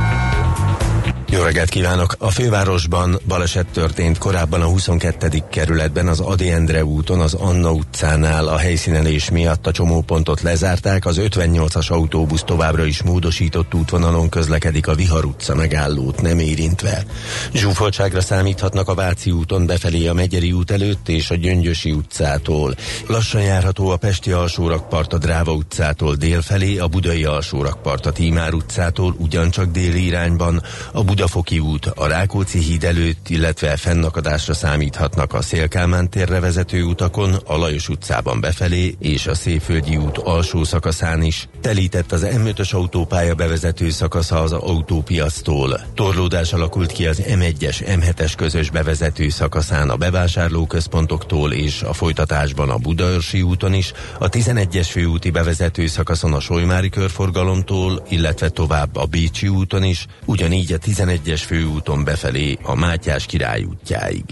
jó reggelt kívánok! A fővárosban baleset történt korábban a 22. kerületben az Adi Endre úton, az Anna utcánál a helyszínelés miatt a csomópontot lezárták, az 58-as autóbusz továbbra is módosított útvonalon közlekedik a Vihar utca megállót nem érintve. Zsúfoltságra számíthatnak a Váci úton befelé a Megyeri út előtt és a Gyöngyösi utcától. Lassan járható a Pesti alsórakpart a Dráva utcától délfelé, a Budai alsórakpart a Tímár utcától ugyancsak déli irányban, a Budai Budafoki út, a Rákóczi híd előtt, illetve fennakadásra számíthatnak a Szélkálmán térre vezető utakon, a Lajos utcában befelé és a Széföldi út alsó szakaszán is. Telített az M5-ös autópálya bevezető szakasza az autópiasztól. Torlódás alakult ki az M1-es, M7-es közös bevezető szakaszán a bevásárlóközpontoktól és a folytatásban a Budaörsi úton is, a 11-es főúti bevezető szakaszon a Solymári körforgalomtól, illetve tovább a Bécsi úton is, ugyanígy a 11-es főúton befelé a Mátyás király útjáig.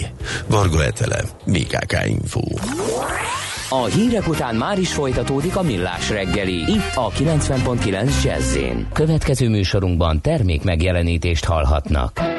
Varga Etele, BKK Info. A hírek után már is folytatódik a millás reggeli. Itt a 90.9 jazz Következő műsorunkban termék megjelenítést hallhatnak.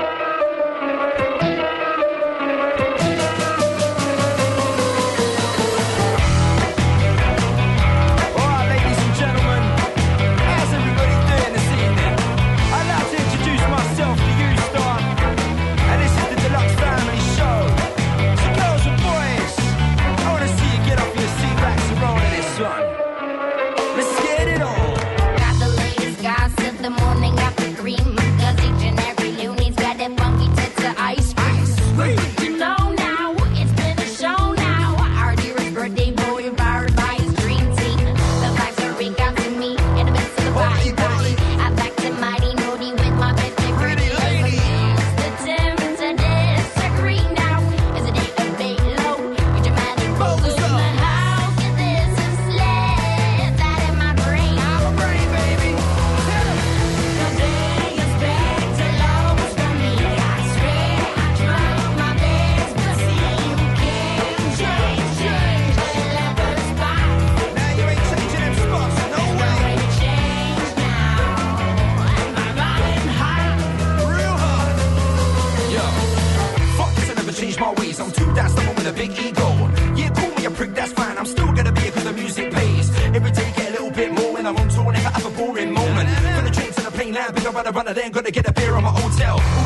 run it, run it, ain't gonna get a beer on my own.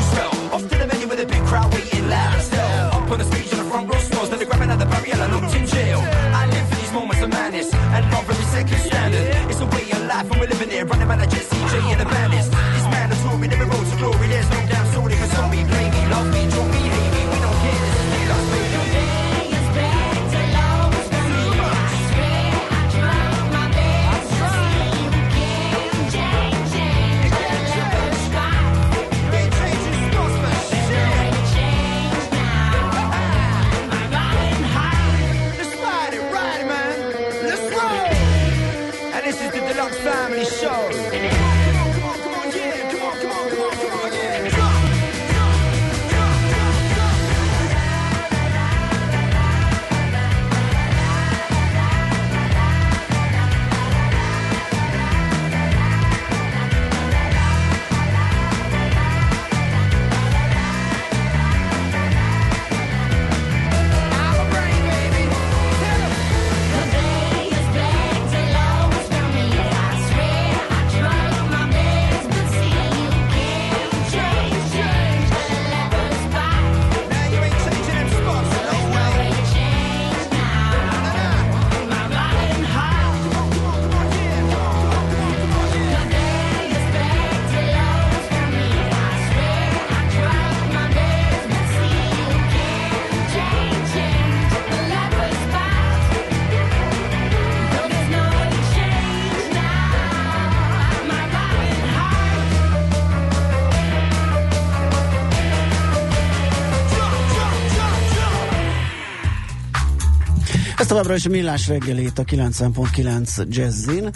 Ez továbbra is a millás reggelét a 90.9 Jazzin.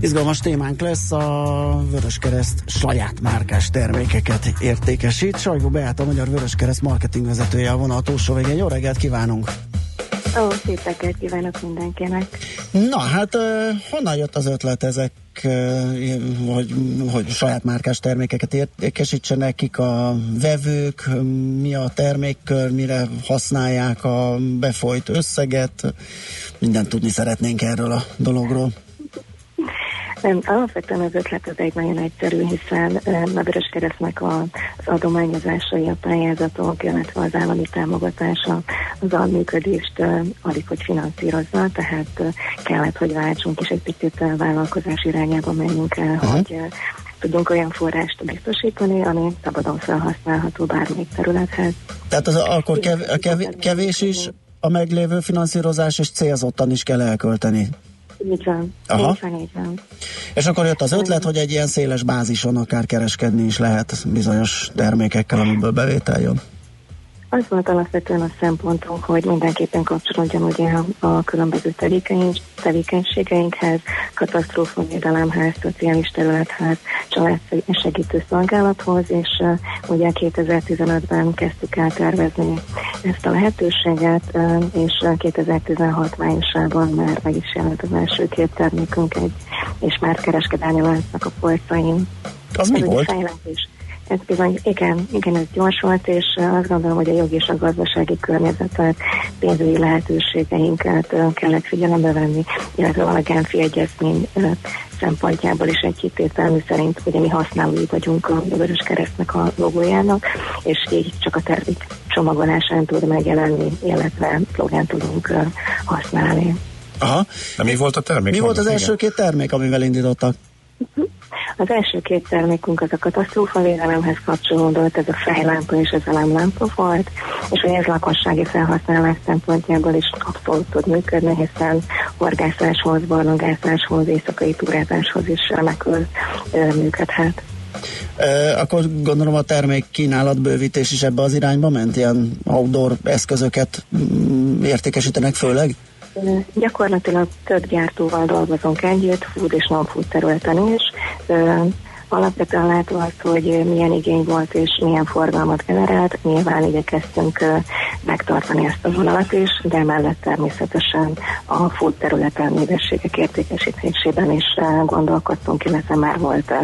Izgalmas témánk lesz, a Vöröskereszt saját márkás termékeket értékesít. Sajgó Beát, a Magyar Vöröskereszt marketing vezetője a vonal túlsó végén. Jó reggelt kívánunk! Ó, szép reggelt kívánok mindenkinek. Na hát, honnan jött az ötlet ezek, hogy, hogy saját márkás termékeket értékesítsenek, kik a vevők, mi a termékkör, mire használják a befolyt összeget, mindent tudni szeretnénk erről a dologról. Nem, alapvetően az ötlet az egy nagyon egyszerű, hiszen a Vöröskeresztnek a, az adományozásai, a pályázatok, illetve az állami támogatása az alműködést alig hogy finanszírozza, tehát eh, kellett, hogy váltsunk és egy picit vállalkozás irányába menjünk el, Aha. hogy tudjunk olyan forrást biztosítani, ami szabadon felhasználható bármelyik területhez. Tehát az akkor kev, kev, kevés is, a meglévő finanszírozás, és célzottan is kell elkölteni. Így van. Aha. Így van, így van. És akkor jött az ötlet, hogy egy ilyen széles bázison akár kereskedni is lehet bizonyos termékekkel, amiből bevétel jön. Az volt alapvetően a szempontunk, hogy mindenképpen kapcsolódjon ugye a, különböző tevékeny, tevékenységeinkhez, katasztrófavédelemhez, szociális területhez, családsegítő szolgálathoz, és ugye 2015-ben kezdtük el tervezni ezt a lehetőséget, és uh, 2016 májusában már meg is jelent az első két termékünk egy, és már kereskedelmi láncnak a polcain. Az mi Ez ugye volt? fejlesztés. Ez bizony, igen, igen, ez gyors volt, és azt gondolom, hogy a jogi és a gazdasági környezetet, pénzügyi lehetőségeinket kellett figyelembe venni, illetve a Genfi Egyezmény szempontjából is egy hitételmű szerint, ugye mi használói vagyunk a Vörös Keresztnek a logójának, és így csak a termék csomagolásán tud megjelenni, illetve szlogán tudunk használni. Aha. De mi volt a termék? Mi volt az Mondjuk, első két termék, amivel indítottak? Az első két termékünk az a katasztrófavédelemhez kapcsolódott, ez a fejlámpa és ez a lámlámpa volt, és hogy ez lakossági felhasználás szempontjából is abszolút tud működni, hiszen horgászáshoz, barlangászáshoz, éjszakai túrázáshoz is remekül működhet. E, akkor gondolom a termék kínálat bővítés is ebbe az irányba ment, ilyen outdoor eszközöket mm, értékesítenek főleg? Gyakorlatilag több gyártóval dolgozunk együtt, food és non-food területen is. Alapvetően látva azt, hogy milyen igény volt és milyen forgalmat generált, nyilván igyekeztünk megtartani ezt a vonalat is, de mellett természetesen a food területen édességek értékesítésében is gondolkodtunk, illetve már volt ö,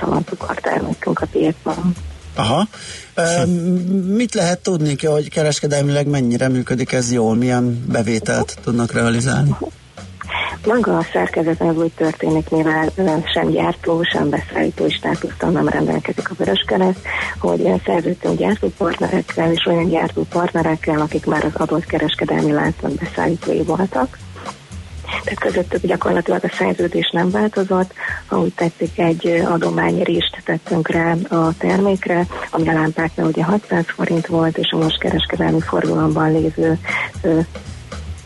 szaloncukor termékünk a piacon. Aha. E, mit lehet tudni, ki, hogy kereskedelmileg mennyire működik ez jól, milyen bevételt tudnak realizálni? Maga a szerkezet az úgy történik, mivel sem gyártó, sem beszállító státusztal nem rendelkezik a Vöröskereszt, hogy szerződtünk gyártópartnerekkel és olyan gyártópartnerekkel, akik már az adott kereskedelmi láncnak beszállítói voltak. Tehát közöttük gyakorlatilag a szerződés nem változott, ha úgy tetszik, egy ö, adományrist tettünk rá a termékre, ami a lámpáknál ugye 600 forint volt, és a most kereskedelmi forgalomban lévő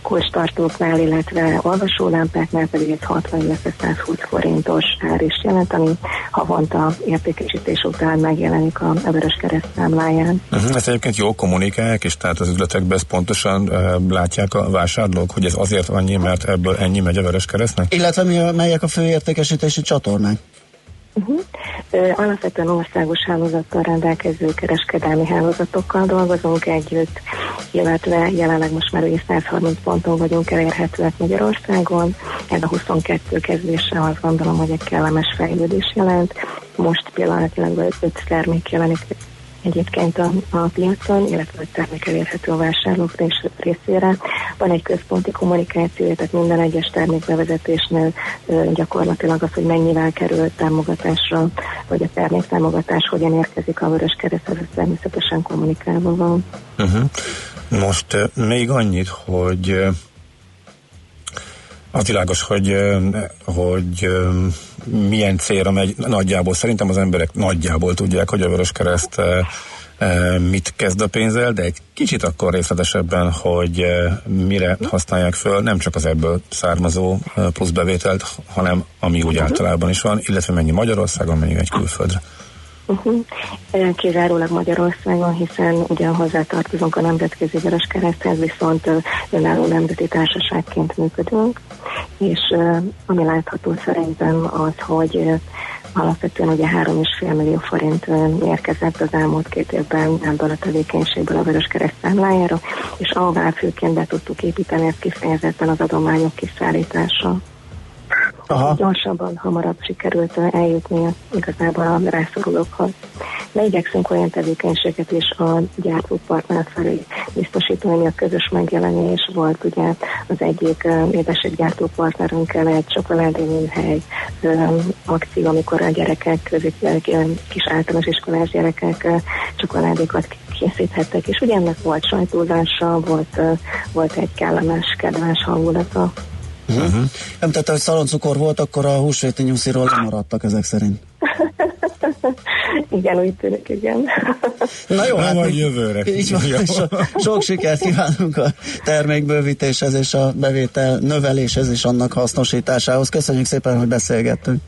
kulcstartóknál, illetve olvasólámpáknál pedig ez 60, illetve 120 forintos ár is jelent, ami havonta értékesítés után megjelenik a, a Vörös Kereszt számláján. Uh-huh, ezt egyébként jól kommunikálják, és tehát az üzletekben ezt pontosan uh, látják a vásárlók, hogy ez azért annyi, mert ebből ennyi megy a veres keresztnek? Illetve mi a, melyek a fő értékesítési csatornák? Uh-huh. Alapvetően országos hálózattal rendelkező kereskedelmi hálózatokkal dolgozunk együtt, illetve jelenleg most már ugye 130 ponton vagyunk elérhetőek Magyarországon. Ez a 22 kezdése azt gondolom, hogy egy kellemes fejlődés jelent. Most pillanatilag 5 termék jelenik egyébként a, a piacon, illetve hogy termék elérhető a vásárlók rés- részére. Van egy központi kommunikáció, tehát minden egyes termékbevezetésnél gyakorlatilag az, hogy mennyivel kerül támogatásra, vagy a termék támogatás hogyan érkezik a Vörös Kereszthez, ez természetesen kommunikálva van. Uh-huh. Most még annyit, hogy az világos, hogy, hogy milyen célra megy nagyjából. Szerintem az emberek nagyjából tudják, hogy a Vörös Kereszt mit kezd a pénzzel, de egy kicsit akkor részletesebben, hogy mire használják föl nem csak az ebből származó plusz bevételt, hanem ami úgy általában is van, illetve mennyi Magyarországon, mennyi egy külföldre. Uh-huh. Kizárólag Magyarországon, hiszen ugyan hozzátartozunk a Nemzetközi Vörös Kereszthez, viszont önálló nemzeti társaságként működünk, és ami látható szerintem az, hogy alapvetően ugye 3,5 millió forint érkezett az elmúlt két évben ebből a tevékenységből a Vörös Kereszt számlájára, és ahová főként be tudtuk építeni ezt kifejezetten az adományok kiszállítása. Aha. Gyorsabban, hamarabb sikerült eljutni igazából a rászorulókhoz. De igyekszünk olyan tevékenységet is a gyártópartner felé biztosítani, a közös megjelenés volt ugye az egyik édességgyártó partnerünkkel egy csokoládé műhely ö, akció, amikor a gyerekek, között, kis általános iskolás gyerekek csokoládékat készíthettek, és ugye ennek volt sajtózása, volt, volt egy kellemes, kedves hangulata. Uh-huh. Nem tehát, hogy szaloncukor volt, akkor a húsvéti nyusziról lemaradtak ezek szerint. igen, úgy tűnik, igen. Na jó, Na, hát majd jövőre. Így van, Jó. so, sok sikert kívánunk a termékbővítéshez és a bevétel növeléshez és annak hasznosításához. Köszönjük szépen, hogy beszélgettünk.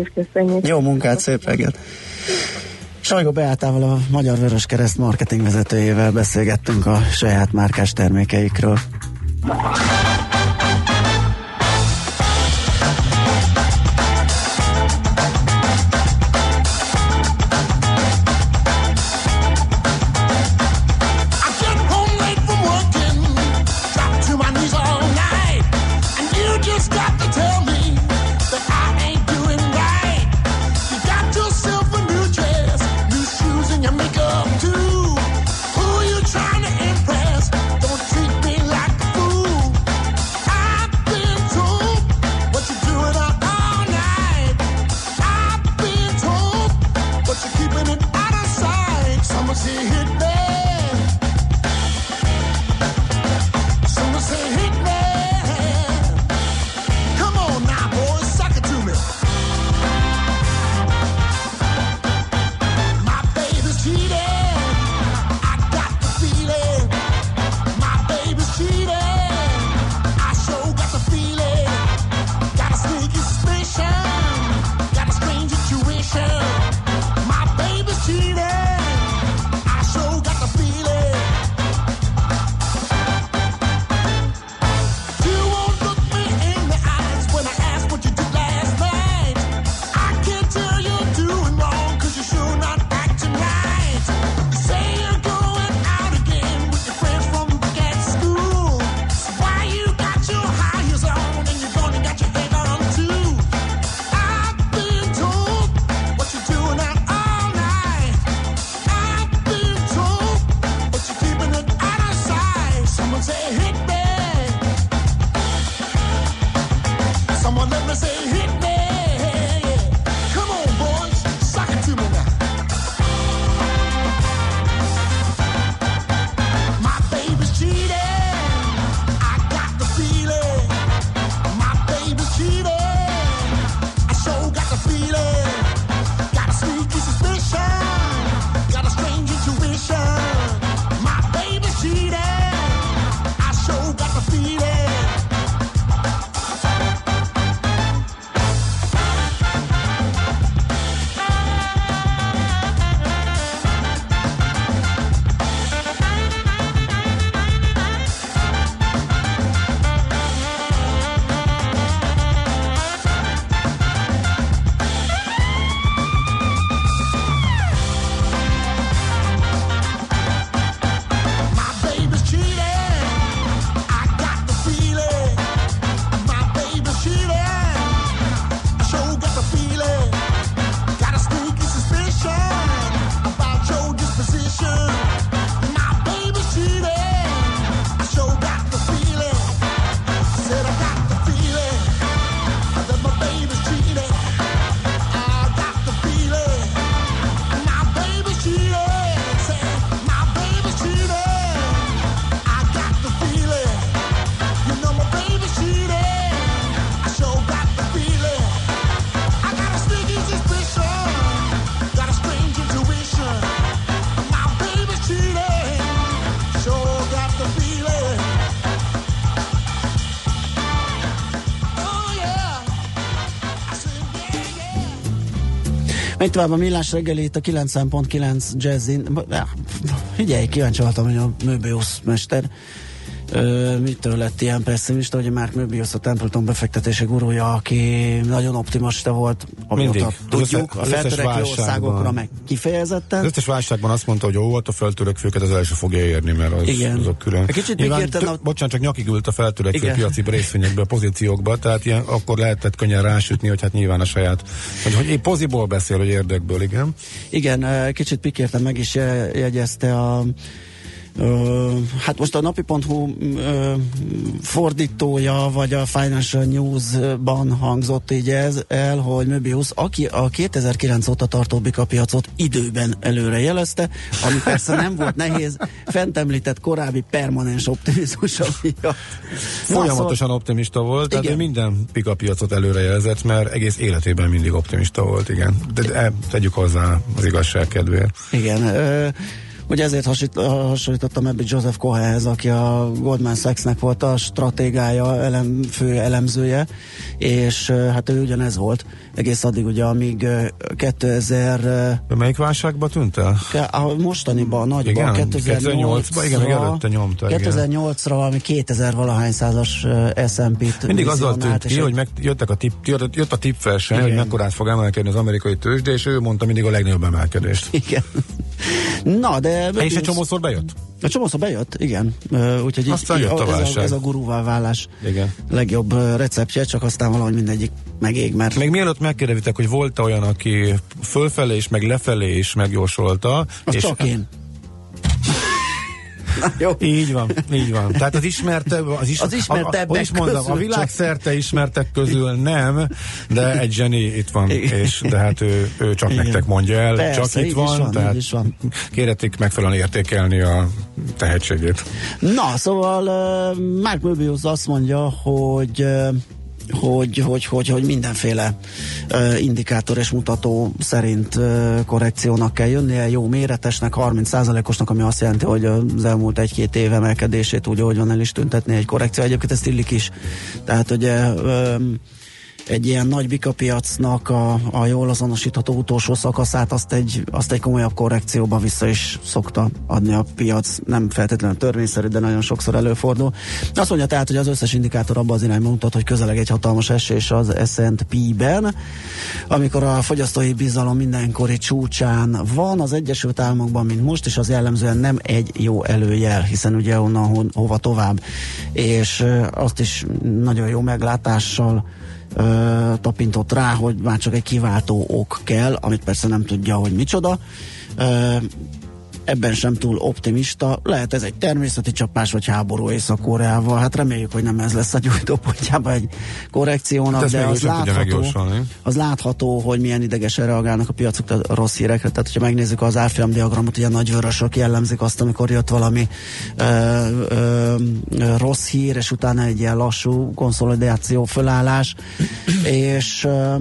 Is köszönjük. Jó munkát, szép reggelt! Sajgó Beátával a Magyar Vörös Kereszt marketing vezetőjével beszélgettünk a saját márkás termékeikről. Tovább a millás reggeli itt a 90.9 Jazzin. Ja, Figyelj, kíváncsi voltam, hogy a Möbius mester Ö, mitől lett ilyen pessimista, hogy Mark Möbius a Templeton befektetési gurúja, aki nagyon optimista volt, Mindig. Tudjuk, a az összes válságban. országokra meg kifejezetten. Az összes válságban azt mondta, hogy jó volt a feltörekvőket, az első fogja érni, mert az, Igen. azok külön. Egy kicsit Nyilván megértem tö- a- Bocsánat, csak nyakig ült a feltörekvő piaci részvényekbe, a pozíciókba, tehát ilyen, akkor lehetett könnyen rásütni, hogy hát nyilván a saját, hogy, hogy épp poziból beszél, hogy érdekből, igen. Igen, kicsit pikértem meg is je- jegyezte a hát most a napi.hu fordítója, vagy a Financial News-ban hangzott így ez el, hogy Möbius, aki a 2009 óta tartó Bika piacot időben előre jelezte, ami persze nem volt nehéz, fent említett korábbi permanens optimizmusa miatt. Folyamatosan optimista volt, tehát ő Igen. minden pika piacot előrejelzett, mert egész életében mindig optimista volt, igen. De, de tegyük hozzá az igazság kedvéért. Igen, ö, ugye ezért hasít, hasonlítottam ebbi Joseph Cohenhez, aki a Goldman Sachsnek volt a stratégája, elem, fő elemzője, és hát ő ugyanez volt, egész addig ugye, amíg ö, 2000... De melyik válságba tűnt el? A mostaniban, a nagyban, Igen, 2008 2008-ban, igen, még előtte nyomta, igen. 2008-ra valami 2000 valahány százas S&P-t Mindig azzal tűnt ki, hogy meg, jöttek a tip, jött, jött a tippverseny, hogy mekkorát fog emelkedni az amerikai tőzsde, és ő mondta mindig a legnagyobb emelkedést. Igen. Na, de... És egy csomószor bejött? A csomószor bejött, igen. Úgyhogy Aztán így, jött a ez, a, válság. ez a gurúvá válás Igen. legjobb receptje, csak aztán valahogy mindegyik megég, mert... Még mielőtt megkérdezitek, hogy volt olyan, aki fölfelé is, meg lefelé is megjósolta. Az csak én. Jó. Így van, így van. Tehát az ismerte, az, is, Az ismertebbek a, a, is mondom, a közül világ csak- szerte ismertek közül nem, de egy zseni itt van, és de hát ő, ő csak Igen. nektek mondja el, Persze, csak itt van, van, tehát is van. kérhetik megfelelően értékelni a tehetségét. Na, szóval uh, Mark Möbius azt mondja, hogy uh, hogy, hogy, hogy, hogy mindenféle uh, indikátor és mutató szerint uh, korrekciónak kell jönnie, jó méretesnek, 30%-osnak, ami azt jelenti, hogy az elmúlt egy-két év emelkedését úgy, ahogy van el is tüntetni egy korrekció. Egyébként ez illik is. Tehát ugye um, egy ilyen nagy bikapiacnak a, a jól azonosítható utolsó szakaszát azt egy, azt egy komolyabb korrekcióba vissza is szokta adni a piac. Nem feltétlenül törvényszerű, de nagyon sokszor előfordul. Azt mondja tehát, hogy az összes indikátor abban az irányba mutat, hogy közeleg egy hatalmas esés az S&P-ben, amikor a fogyasztói bizalom mindenkori csúcsán van az Egyesült Államokban, mint most, és az jellemzően nem egy jó előjel, hiszen ugye onnan ho- hova tovább. És azt is nagyon jó meglátással tapintott rá, hogy már csak egy kiváltó ok kell, amit persze nem tudja, hogy micsoda. Ö, ebben sem túl optimista. Lehet ez egy természeti csapás, vagy háború Észak-Koreával. Hát reméljük, hogy nem ez lesz a gyújtópontjában egy korrekciónak, Hát de az látható, az látható, hogy milyen idegesen reagálnak a piacok a rossz hírekre. Tehát, hogyha megnézzük az árfolyam diagramot, ugye nagy vörösök jellemzik azt, amikor jött valami ö, ö, rossz hír, és utána egy ilyen lassú konszolidáció, fölállás, és ö,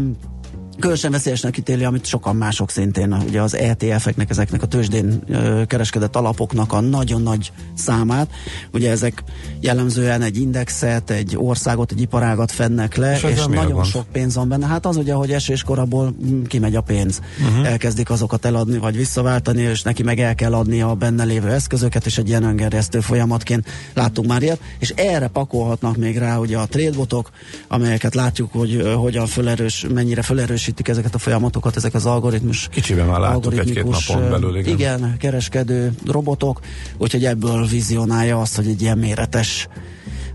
Különösen veszélyesnek ítéli, amit sokan mások szintén, ugye az ETF-eknek, ezeknek a tőzsdén kereskedett alapoknak a nagyon nagy számát. Ugye ezek jellemzően egy indexet, egy országot, egy iparágat fennek le, És és, nagyon gond? sok pénz van benne. Hát az ugye, hogy eséskor abból mm, kimegy a pénz. Mhm. Elkezdik azokat eladni, vagy visszaváltani, és neki meg el kell adni a benne lévő eszközöket, és egy ilyen öngerjesztő folyamatként láttunk már ilyet. És erre pakolhatnak még rá ugye a tradebotok, amelyeket látjuk, hogy hogyan fölerős, mennyire fölerősítik ezeket a folyamatokat, ezek az algoritmus. Kicsiben már láttuk egy-két napon belül, igen. igen, kereskedő robotok, úgyhogy ebből vizionálja azt, hogy egy ilyen méretes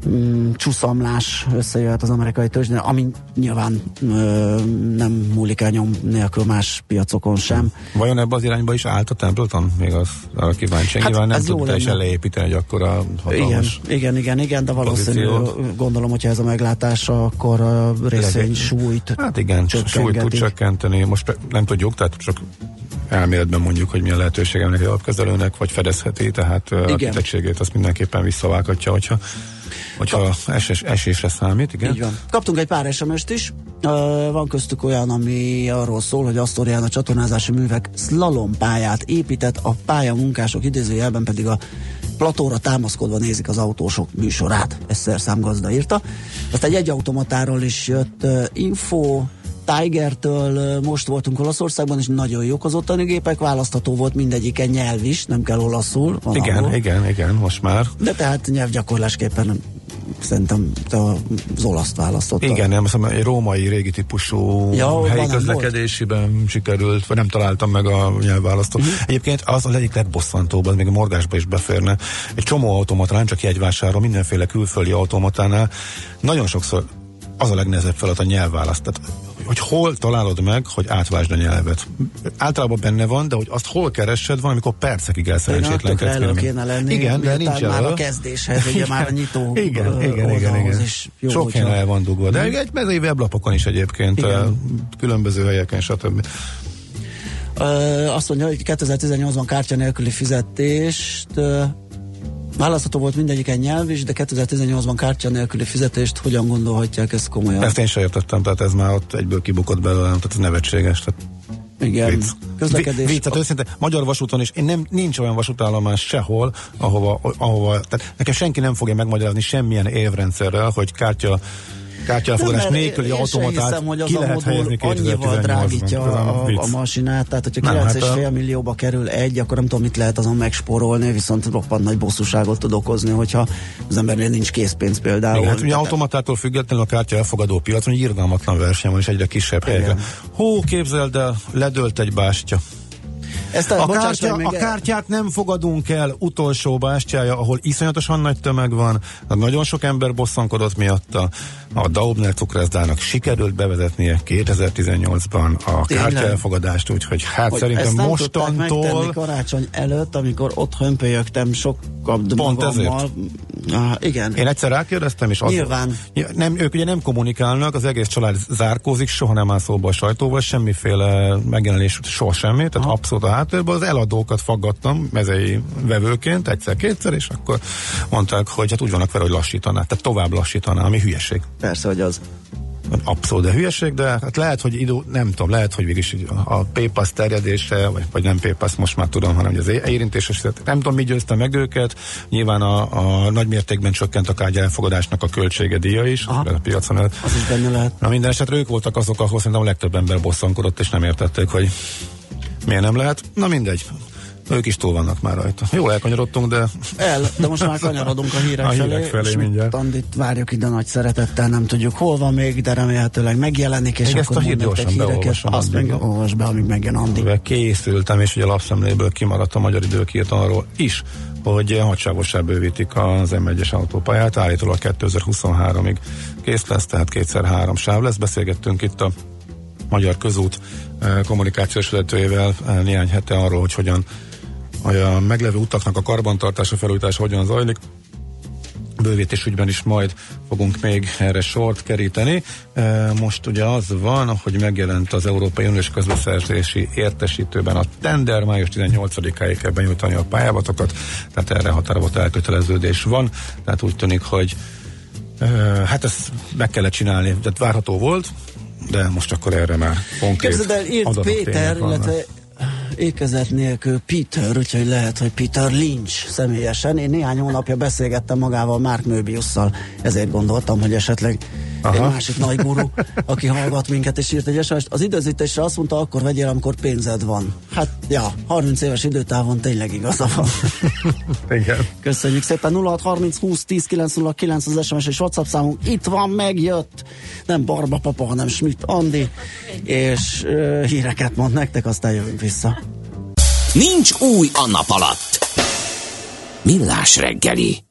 mm, csúszamlás összejöhet az amerikai tőzsdén, ami nyilván ö, nem múlik el nyom nélkül más piacokon sem. Vajon ebbe az irányba is állt a Templeton? Még az arra kíváncsi. Hát Nyilván nem is lenne. leépíteni egy akkora Igen, hatalmas igen, igen, igen, de valószínű, pozíciót. gondolom, hogyha ez a meglátása, akkor a részvény súlyt Hát igen, súlyt tud csökkenteni. Most nem tudjuk, tehát csak elméletben mondjuk, hogy milyen lehetősége van egy alapkezelőnek, vagy fedezheti, tehát ö, a Igen. kitettségét azt mindenképpen visszavághatja, hogyha, hogyha esés, esésre számít, igen. Így van. Kaptunk egy pár SMS-t is. Uh, van köztük olyan, ami arról szól, hogy Asztorián a csatornázási művek szlalompályát épített, a pályamunkások idézőjelben pedig a platóra támaszkodva nézik az autósok műsorát. Ezt szerszámgazda írta. Aztán egy automatáról is jött uh, info, Tiger-től most voltunk Olaszországban, és nagyon jók az ottani gépek, választható volt mindegyike nyelv is, nem kell olaszul. van Igen, ahol. igen, igen, most már. De tehát nyelvgyakorlásképpen szerintem te az olaszt választottad. Igen, nem, azt egy római régi típusú Ja, helyi nem közlekedésiben sikerült, vagy nem találtam meg a nyelvválasztót. Uh-huh. Egyébként az az egyik legbosszantóbb, az még a morgásba is beférne. Egy csomó automatán, nem csak jegyvásárról, mindenféle külföldi automatánál nagyon sokszor az a legnehezebb feladat a nyelvválaszt. Tehát hogy hol találod meg, hogy átvásd a nyelvet. Általában benne van, de hogy azt hol keresed van, amikor percekig elszerencsétlenkedsz. elő kéne lenni, Igen, de nincs már a kezdéshez, ugye már a nyitó Igen, igen, igen, igen. jó, Sok helyen el van dugva, de Mhm. egy mezei weblapokon is egyébként, Igen. különböző helyeken, stb. Azt mondja, hogy 2018-ban kártya nélküli fizetést választható volt mindegyiken nyelv is, de 2018-ban kártya nélküli fizetést hogyan gondolhatják ezt komolyan? Ezt én sem értettem, tehát ez már ott egyből kibukott belőlem, tehát ez nevetséges. Tehát Igen. Vicc. Közlekedés- Vicc, tehát őszintén, magyar vasúton is, én nem, nincs olyan vasútállomás sehol, ahova, ahova, tehát nekem senki nem fogja megmagyarázni semmilyen évrendszerrel, hogy kártya mert nélküli automatát hiszem, hogy az ki lehet helyezni annyival 2018-ban. drágítja a, a masinát, tehát hogyha Nem, 9,5 hát millióba kerül egy, akkor nem tudom, mit lehet azon megspórolni, viszont roppant nagy bosszúságot tud okozni, hogyha az embernél nincs készpénz például. Igen, hát ugye automatától függetlenül a kártya elfogadó piacon irgalmatlan verseny van, és egyre kisebb helyekre. Hó, képzeld el, ledölt egy bástya. Ezt A, bocsáss kártya, meg, a kártyát nem fogadunk el utolsó bástyája, ahol iszonyatosan nagy tömeg van, hát nagyon sok ember bosszankodott miatta. A Daubner cukrászdának sikerült bevezetnie 2018-ban a kártya elfogadást, úgyhogy hát hogy szerintem ezt nem mostantól karácsony előtt, amikor ott hömpölyögtem sokkal Pont magammal. Ah, igen. Én egyszer rákérdeztem, és az, Nyilván. Nem, ők ugye nem kommunikálnak, az egész család zárkózik, soha nem áll szóba a sajtóval, semmiféle megjelenés, soha semmi, tehát abszolút a háttérben az eladókat faggattam mezei vevőként egyszer-kétszer, és akkor mondták, hogy hát úgy vannak vele, hogy lassítaná, tehát tovább lassítaná, ami hülyeség. Persze, hogy az. Abszolút, de hülyeség, de hát lehet, hogy idő, nem tudom, lehet, hogy végig is a PayPass terjedése, vagy, vagy nem PayPass, most már tudom, hanem az érintéses, nem tudom, mi győzte meg őket. Nyilván a, a nagy mértékben csökkent a kártya elfogadásnak a költsége díja is, a piacon. Az is benne lehet. Na minden esetre ők voltak azok, ahol szerintem a legtöbb ember bosszankodott, és nem értették, hogy miért nem lehet. Na mindegy. Ők is túl vannak már rajta. Jó, elkanyarodtunk, de... El, de most már kanyarodunk a hírek A felé. hírek felé Schmidt mindjárt. Andit várjuk ide nagy szeretettel, nem tudjuk hol van még, de remélhetőleg megjelenik, és ezt akkor a hírt mond nektek gyorsan híreket. Azt meg olvas be, amíg megjön Andi. Készültem, és ugye a lapszemléből kimaradt a magyar idők írt arról is, hogy hadságossá bővítik az M1-es autópályát, állítólag 2023-ig kész lesz, tehát kétszer három sáv lesz. Beszélgettünk itt a Magyar Közút kommunikációs vezetőjével néhány hete arról, hogy hogyan hogy a meglevő utaknak a karbantartása, felújítása hogyan zajlik. Bővítés ügyben is majd fogunk még erre sort keríteni. Most ugye az van, hogy megjelent az Európai Uniós közbeszerzési értesítőben a tender, május 18-áig kell benyújtani a pályázatokat, tehát erre határozott elköteleződés van, tehát úgy tűnik, hogy hát ezt meg kellett csinálni, tehát várható volt, de most akkor erre már konkrét Képzeld el, írt Péter, illetve ékezet nélkül Peter, úgyhogy lehet, hogy Peter Lynch személyesen. Én néhány hónapja beszélgettem magával Mark Möbiusszal, ezért gondoltam, hogy esetleg Aha. egy másik nagy guru, aki hallgat minket, és írt egy sms Az időzítésre azt mondta, akkor vegyél, amikor pénzed van. Hát, ja, 30 éves időtávon tényleg igaza van. Igen. Köszönjük szépen. 0630 20 10 909 az SMS és WhatsApp számunk. Itt van, megjött. Nem Barba Papa, hanem Schmidt Andi. És uh, híreket mond nektek, aztán jövünk vissza. Nincs új a nap alatt. Millás reggeli.